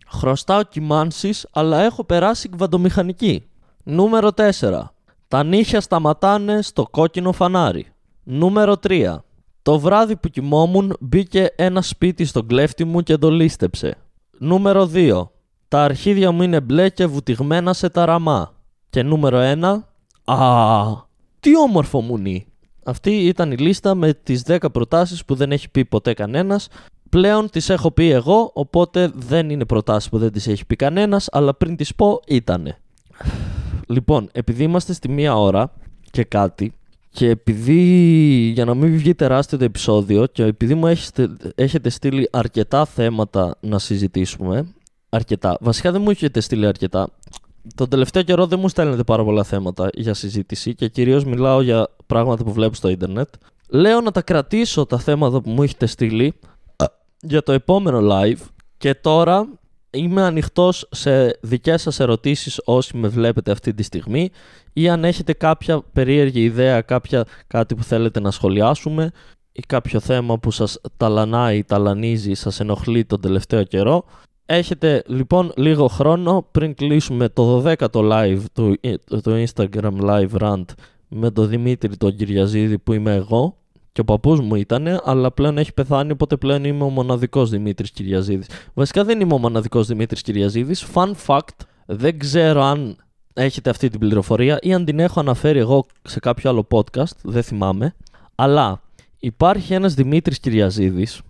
Χρωστάω κοιμάνσεις, αλλά έχω περάσει κβαντομηχανική. Νούμερο 4. Τα νύχια σταματάνε στο κόκκινο φανάρι. Νούμερο 3. Το βράδυ που κοιμόμουν μπήκε ένα σπίτι στον κλέφτη μου και το λίστεψε. Νούμερο 2. Τα αρχίδια μου είναι μπλε και βουτυγμένα σε ταραμά. Και νούμερο 1. Α, τι όμορφο μουνί. Αυτή ήταν η λίστα με τις 10 προτάσεις που δεν έχει πει ποτέ κανένας Πλέον τις έχω πει εγώ, οπότε δεν είναι προτάσεις που δεν τις έχει πει κανένας, αλλά πριν τις πω ήτανε. Λοιπόν, επειδή είμαστε στη μία ώρα και κάτι, και επειδή για να μην βγει τεράστιο το επεισόδιο και επειδή μου έχετε στείλει αρκετά θέματα να συζητήσουμε, αρκετά, βασικά δεν μου έχετε στείλει αρκετά, τον τελευταίο καιρό δεν μου στέλνετε πάρα πολλά θέματα για συζήτηση και κυρίως μιλάω για πράγματα που βλέπω στο ίντερνετ. Λέω να τα κρατήσω τα θέματα που μου έχετε στείλει για το επόμενο live και τώρα είμαι ανοιχτός σε δικές σας ερωτήσεις όσοι με βλέπετε αυτή τη στιγμή ή αν έχετε κάποια περίεργη ιδέα, κάποια, κάτι που θέλετε να σχολιάσουμε ή κάποιο θέμα που σας ταλανάει, ταλανίζει, σας ενοχλεί τον τελευταίο καιρό. Έχετε λοιπόν λίγο χρόνο πριν κλείσουμε το 12ο live του, του Instagram Live Rant με τον Δημήτρη τον Κυριαζίδη που είμαι εγώ και ο παππούς μου ήταν, αλλά πλέον έχει πεθάνει, οπότε πλέον είμαι ο μοναδικός Δημήτρης Κυριαζίδης. Βασικά δεν είμαι ο μοναδικός Δημήτρης Κυριαζίδης. Fun fact, δεν ξέρω αν έχετε αυτή την πληροφορία ή αν την έχω αναφέρει εγώ σε κάποιο άλλο podcast, δεν θυμάμαι. Αλλά υπάρχει ένας Δημήτρης Κυριαζίδης,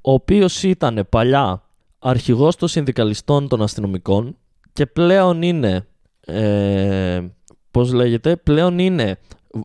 ο οποίος ήταν παλιά αρχηγός των συνδικαλιστών των αστυνομικών και πλέον είναι. Ε, πώς λέγεται, πλέον είναι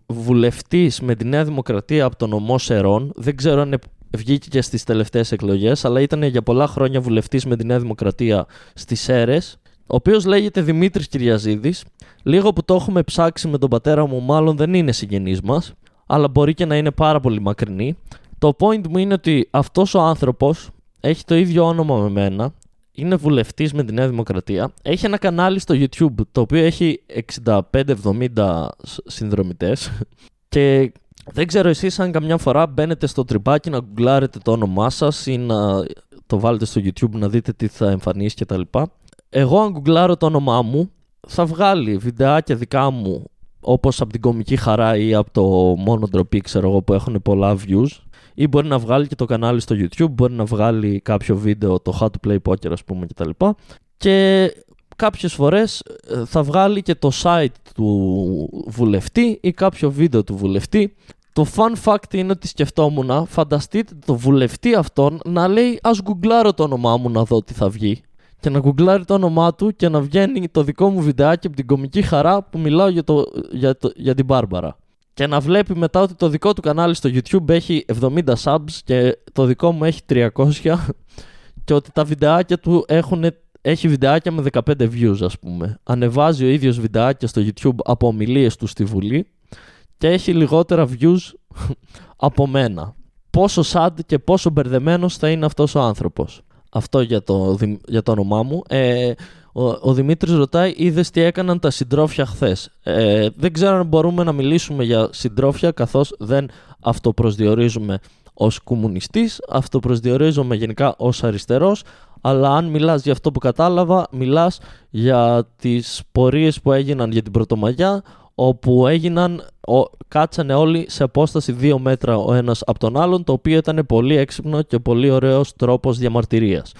βουλευτής με τη Νέα Δημοκρατία από τον ομό Σερών. Δεν ξέρω αν βγήκε και στις τελευταίες εκλογές, αλλά ήταν για πολλά χρόνια βουλευτής με τη Νέα Δημοκρατία στις ΣΕΡΕ. Ο οποίος λέγεται Δημήτρης Κυριαζίδης. Λίγο που το έχουμε ψάξει με τον πατέρα μου, μάλλον δεν είναι συγγενής μας, αλλά μπορεί και να είναι πάρα πολύ μακρινή. Το point μου είναι ότι αυτός ο άνθρωπος έχει το ίδιο όνομα με μένα είναι βουλευτής με τη Νέα Δημοκρατία. Έχει ένα κανάλι στο YouTube το οποίο έχει 65-70 συνδρομητές. [laughs] Και δεν ξέρω εσείς αν καμιά φορά μπαίνετε στο τρυπάκι να γκουγκλάρετε το όνομά σας ή να το βάλετε στο YouTube να δείτε τι θα εμφανίσει κτλ. Εγώ αν γκουγκλάρω το όνομά μου θα βγάλει βιντεάκια δικά μου όπως από την κομική χαρά ή από το μόνο ντροπή ξέρω εγώ που έχουν πολλά views ή μπορεί να βγάλει και το κανάλι στο YouTube, μπορεί να βγάλει κάποιο βίντεο, το How to Play Poker ας πούμε κτλ. Και, και κάποιες φορές ε, θα βγάλει και το site του βουλευτή ή κάποιο βίντεο του βουλευτή. Το fun fact είναι ότι σκεφτόμουν, φανταστείτε το βουλευτή αυτόν να λέει ας γκουγκλάρω το όνομά μου να δω τι θα βγει και να γκουγκλάρει το όνομά του και να βγαίνει το δικό μου βιντεάκι από την κομική χαρά που μιλάω για, το, για, το, για την Μπάρμπαρα και να βλέπει μετά ότι το δικό του κανάλι στο YouTube έχει 70 subs και το δικό μου έχει 300 [laughs] και ότι τα βιντεάκια του έχουν, έχει βιντεάκια με 15 views ας πούμε. Ανεβάζει ο ίδιος βιντεάκια στο YouTube από ομιλίες του στη Βουλή και έχει λιγότερα views [laughs] από μένα. Πόσο sad και πόσο μπερδεμένος θα είναι αυτός ο άνθρωπος. Αυτό για το, δι- για το όνομά μου. Ε, ο, ο Δημήτρης ρωτάει, είδες τι έκαναν τα συντρόφια χθες. Ε, δεν ξέρω αν μπορούμε να μιλήσουμε για συντρόφια, καθώς δεν αυτοπροσδιορίζουμε ως κομμουνιστής, αυτοπροσδιορίζομαι γενικά ως αριστερός, αλλά αν μιλάς για αυτό που κατάλαβα, μιλάς για τις πορείες που έγιναν για την Πρωτομαγιά, όπου έγιναν, ο, κάτσανε όλοι σε απόσταση δύο μέτρα ο ένας από τον άλλον, το οποίο ήταν πολύ έξυπνο και πολύ ωραίος τρόπος διαμαρτυρίας.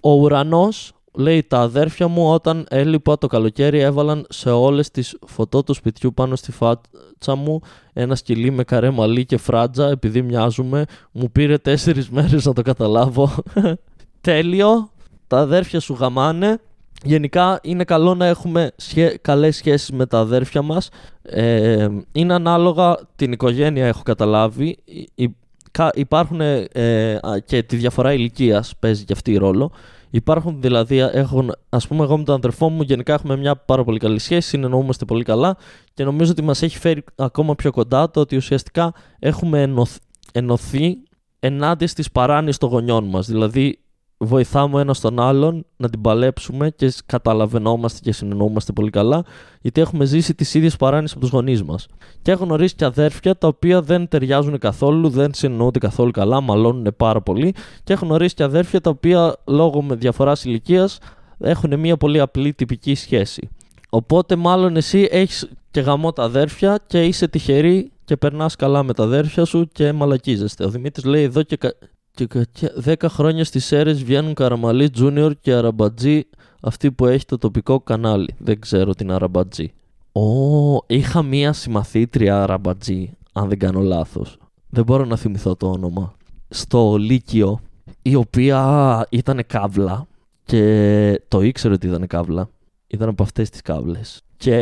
Ο ουρανός, λέει τα αδέρφια μου, όταν έλειπα το καλοκαίρι έβαλαν σε όλες τις φωτό του σπιτιού πάνω στη φάτσα μου ένα σκυλί με καρέ μαλλί και φράτζα επειδή μοιάζουμε. Μου πήρε τέσσερις μέρες να το καταλάβω. [laughs] Τέλειο. Τα αδέρφια σου γαμάνε. Γενικά είναι καλό να έχουμε σχέ... καλές σχέσεις με τα αδέρφια μας. Ε, είναι ανάλογα την οικογένεια έχω καταλάβει. Υ- κα- Υπάρχουν ε, α, και τη διαφορά ηλικίας παίζει και αυτή ρόλο. Υπάρχουν δηλαδή, έχουν, ας πούμε εγώ με τον αδερφό μου γενικά έχουμε μια πάρα πολύ καλή σχέση, συνεννοούμαστε πολύ καλά και νομίζω ότι μας έχει φέρει ακόμα πιο κοντά το ότι ουσιαστικά έχουμε ενωθ- ενωθεί ενάντια στις παράνοιες των γονιών μας. Δηλαδή βοηθάμε ο ένας τον άλλον να την παλέψουμε και σ- καταλαβαίνόμαστε και συνεννοούμαστε πολύ καλά γιατί έχουμε ζήσει τις ίδιες παράνοιες από τους γονείς μας. Και έχω γνωρίσει και αδέρφια τα οποία δεν ταιριάζουν καθόλου, δεν συνεννοούνται καθόλου καλά, μαλώνουν πάρα πολύ και έχω γνωρίσει και αδέρφια τα οποία λόγω με διαφοράς ηλικίας έχουν μια πολύ απλή τυπική σχέση. Οπότε μάλλον εσύ έχεις και γαμό τα αδέρφια και είσαι τυχερή και περνάς καλά με τα αδέρφια σου και μαλακίζεστε. Ο Δημήτρης λέει εδώ και, κα... και κα- και 10 χρόνια στις αίρες βγαίνουν Καραμαλή Junior και Αραμπατζή αυτή που έχει το τοπικό κανάλι. Δεν ξέρω την Αραμπατζή. Ω, είχα μία συμμαθήτρια Αραμπατζή, αν δεν κάνω λάθος. Δεν μπορώ να θυμηθώ το όνομα. Στο Λύκειο, η οποία ήταν καύλα και το ήξερε ότι ήταν καύλα. Ήταν από αυτές τις κάβλες. Και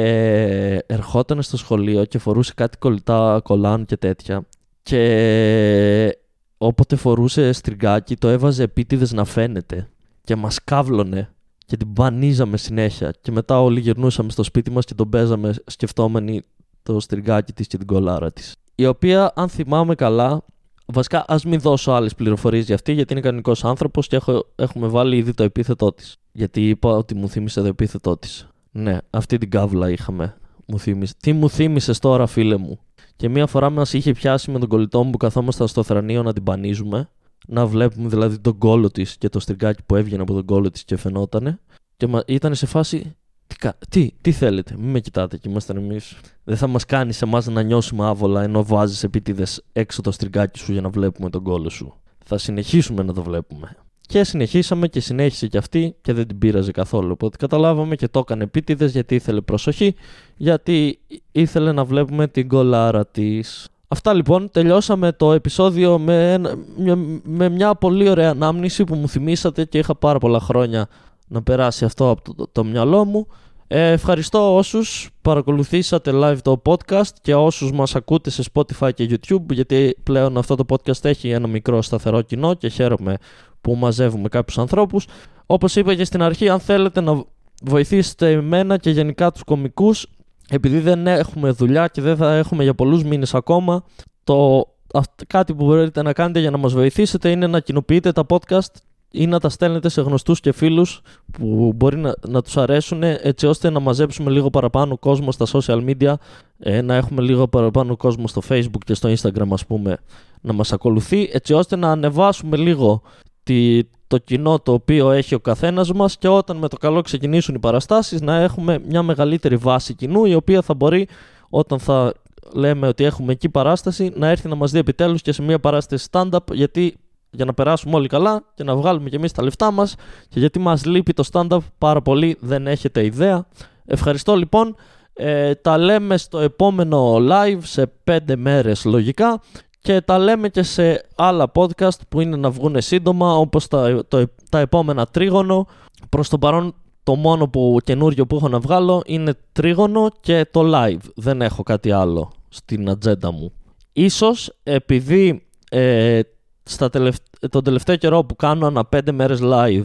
ερχόταν στο σχολείο και φορούσε κάτι κολλητά κολάν και τέτοια. Και όποτε φορούσε στριγκάκι το έβαζε επίτηδες να φαίνεται. Και μας κάβλωνε και την μπανίζαμε συνέχεια. Και μετά όλοι γυρνούσαμε στο σπίτι μας και τον παίζαμε σκεφτόμενοι το στριγκάκι της και την κολάρα της. Η οποία, αν θυμάμαι καλά, βασικά ας μην δώσω άλλες πληροφορίες για αυτή, γιατί είναι κανονικός άνθρωπος και έχω, έχουμε βάλει ήδη το επίθετό της. Γιατί είπα ότι μου θύμισε το επίθετό της. Ναι, αυτή την κάβλα είχαμε. Μου θύμισε. Τι μου θύμισες τώρα, φίλε μου; Και μία φορά μας είχε πιάσει με τον κολλητό μου που καθόμασταν στο θρανείο να την πανίζουμε. Να βλέπουμε δηλαδή τον κόλο της και το στριγκάκι που έβγαινε από τον κόλο της και φαινότανε. Και μα, ήταν σε φάση. Τι, κα- τι, τι θέλετε, μην με κοιτάτε και ήμασταν εμείς. Δεν θα μας κάνεις εμάς να νιώσουμε άβολα ενώ βάζεις επίτηδες έξω το στριγκάκι σου για να βλέπουμε τον κόλο σου. Θα συνεχίσουμε να το βλέπουμε. Και συνεχίσαμε και συνέχισε και αυτή και δεν την πείραζε καθόλου. Οπότε καταλάβαμε και το έκανε επίτηδες γιατί ήθελε προσοχή, γιατί ήθελε να βλέπουμε την κολάρα της. Αυτά λοιπόν, τελειώσαμε το επεισόδιο με, ένα- μια, με μια πολύ ωραία ανάμνηση που μου θυμήσατε και είχα πάρα πολλά χρόνια να περάσει αυτό από το, το, το μυαλό μου. Ε, ευχαριστώ όσους παρακολουθήσατε live το podcast και όσους μας ακούτε σε Spotify και YouTube γιατί πλέον αυτό το podcast έχει ένα μικρό σταθερό κοινό και χαίρομαι που μαζεύουμε κάποιους ανθρώπους. Όπως είπα και στην αρχή, αν θέλετε να βοηθήσετε εμένα και γενικά τους κομικούς επειδή δεν έχουμε δουλειά και δεν θα έχουμε για πολλούς μήνες ακόμα το, αυ- κάτι που μπορείτε να κάνετε για να μας βοηθήσετε είναι να κοινοποιείτε τα podcast ή να τα στέλνετε σε γνωστούς και φίλους που μπορεί να, να τους αρέσουν έτσι ώστε να μαζέψουμε λίγο παραπάνω κόσμο στα social media ε, να έχουμε λίγο παραπάνω κόσμο στο facebook και στο instagram ας πούμε να μας ακολουθεί έτσι ώστε να ανεβάσουμε λίγο τη, το κοινό το οποίο έχει ο καθένας μας και όταν με το καλό ξεκινήσουν οι παραστάσεις να έχουμε μια μεγαλύτερη βάση κοινού η οποία θα μπορεί όταν θα λέμε ότι έχουμε εκεί παράσταση να έρθει να μας δει επιτέλους και σε μια παράσταση stand-up γιατί για να περάσουμε όλοι καλά και να βγάλουμε και εμείς τα λεφτά μας και γιατί μας λείπει το stand-up πάρα πολύ δεν έχετε ιδέα. Ευχαριστώ λοιπόν. Ε, τα λέμε στο επόμενο live σε πέντε μέρες λογικά και τα λέμε και σε άλλα podcast που είναι να βγουν σύντομα όπως τα, το, τα επόμενα τρίγωνο. Προς το παρόν το μόνο που καινούριο που έχω να βγάλω είναι τρίγωνο και το live. Δεν έχω κάτι άλλο στην ατζέντα μου. Ίσως επειδή ε, στα τελευ... τον τελευταίο καιρό που κάνω ανά πέντε μέρες live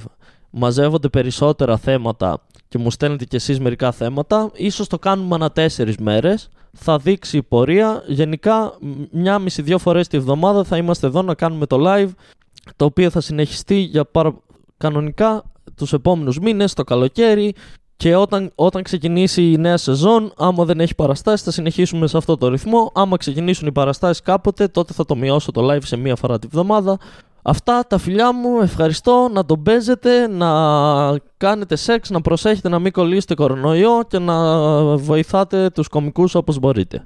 μαζεύονται περισσότερα θέματα και μου στέλνετε κι εσείς μερικά θέματα, ίσως το κάνουμε ανά τέσσερις μέρες. Θα δείξει η πορεία. Γενικά, μ- μια μισή-δύο φορές τη βδομάδα θα είμαστε εδώ να κάνουμε το live, το οποίο θα συνεχιστεί για πάρα κανονικά τους επόμενους μήνες, το καλοκαίρι και όταν, όταν ξεκινήσει η νέα σεζόν, άμα δεν έχει παραστάσεις, θα συνεχίσουμε σε αυτό το ρυθμό. Άμα ξεκινήσουν οι παραστάσεις κάποτε, τότε θα το μειώσω το live σε μία φορά τη βδομάδα. Αυτά τα φιλιά μου, ευχαριστώ να τον παίζετε, να κάνετε σεξ, να προσέχετε να μην κολλήσετε κορονοϊό και να βοηθάτε τους κομικούς όπως μπορείτε.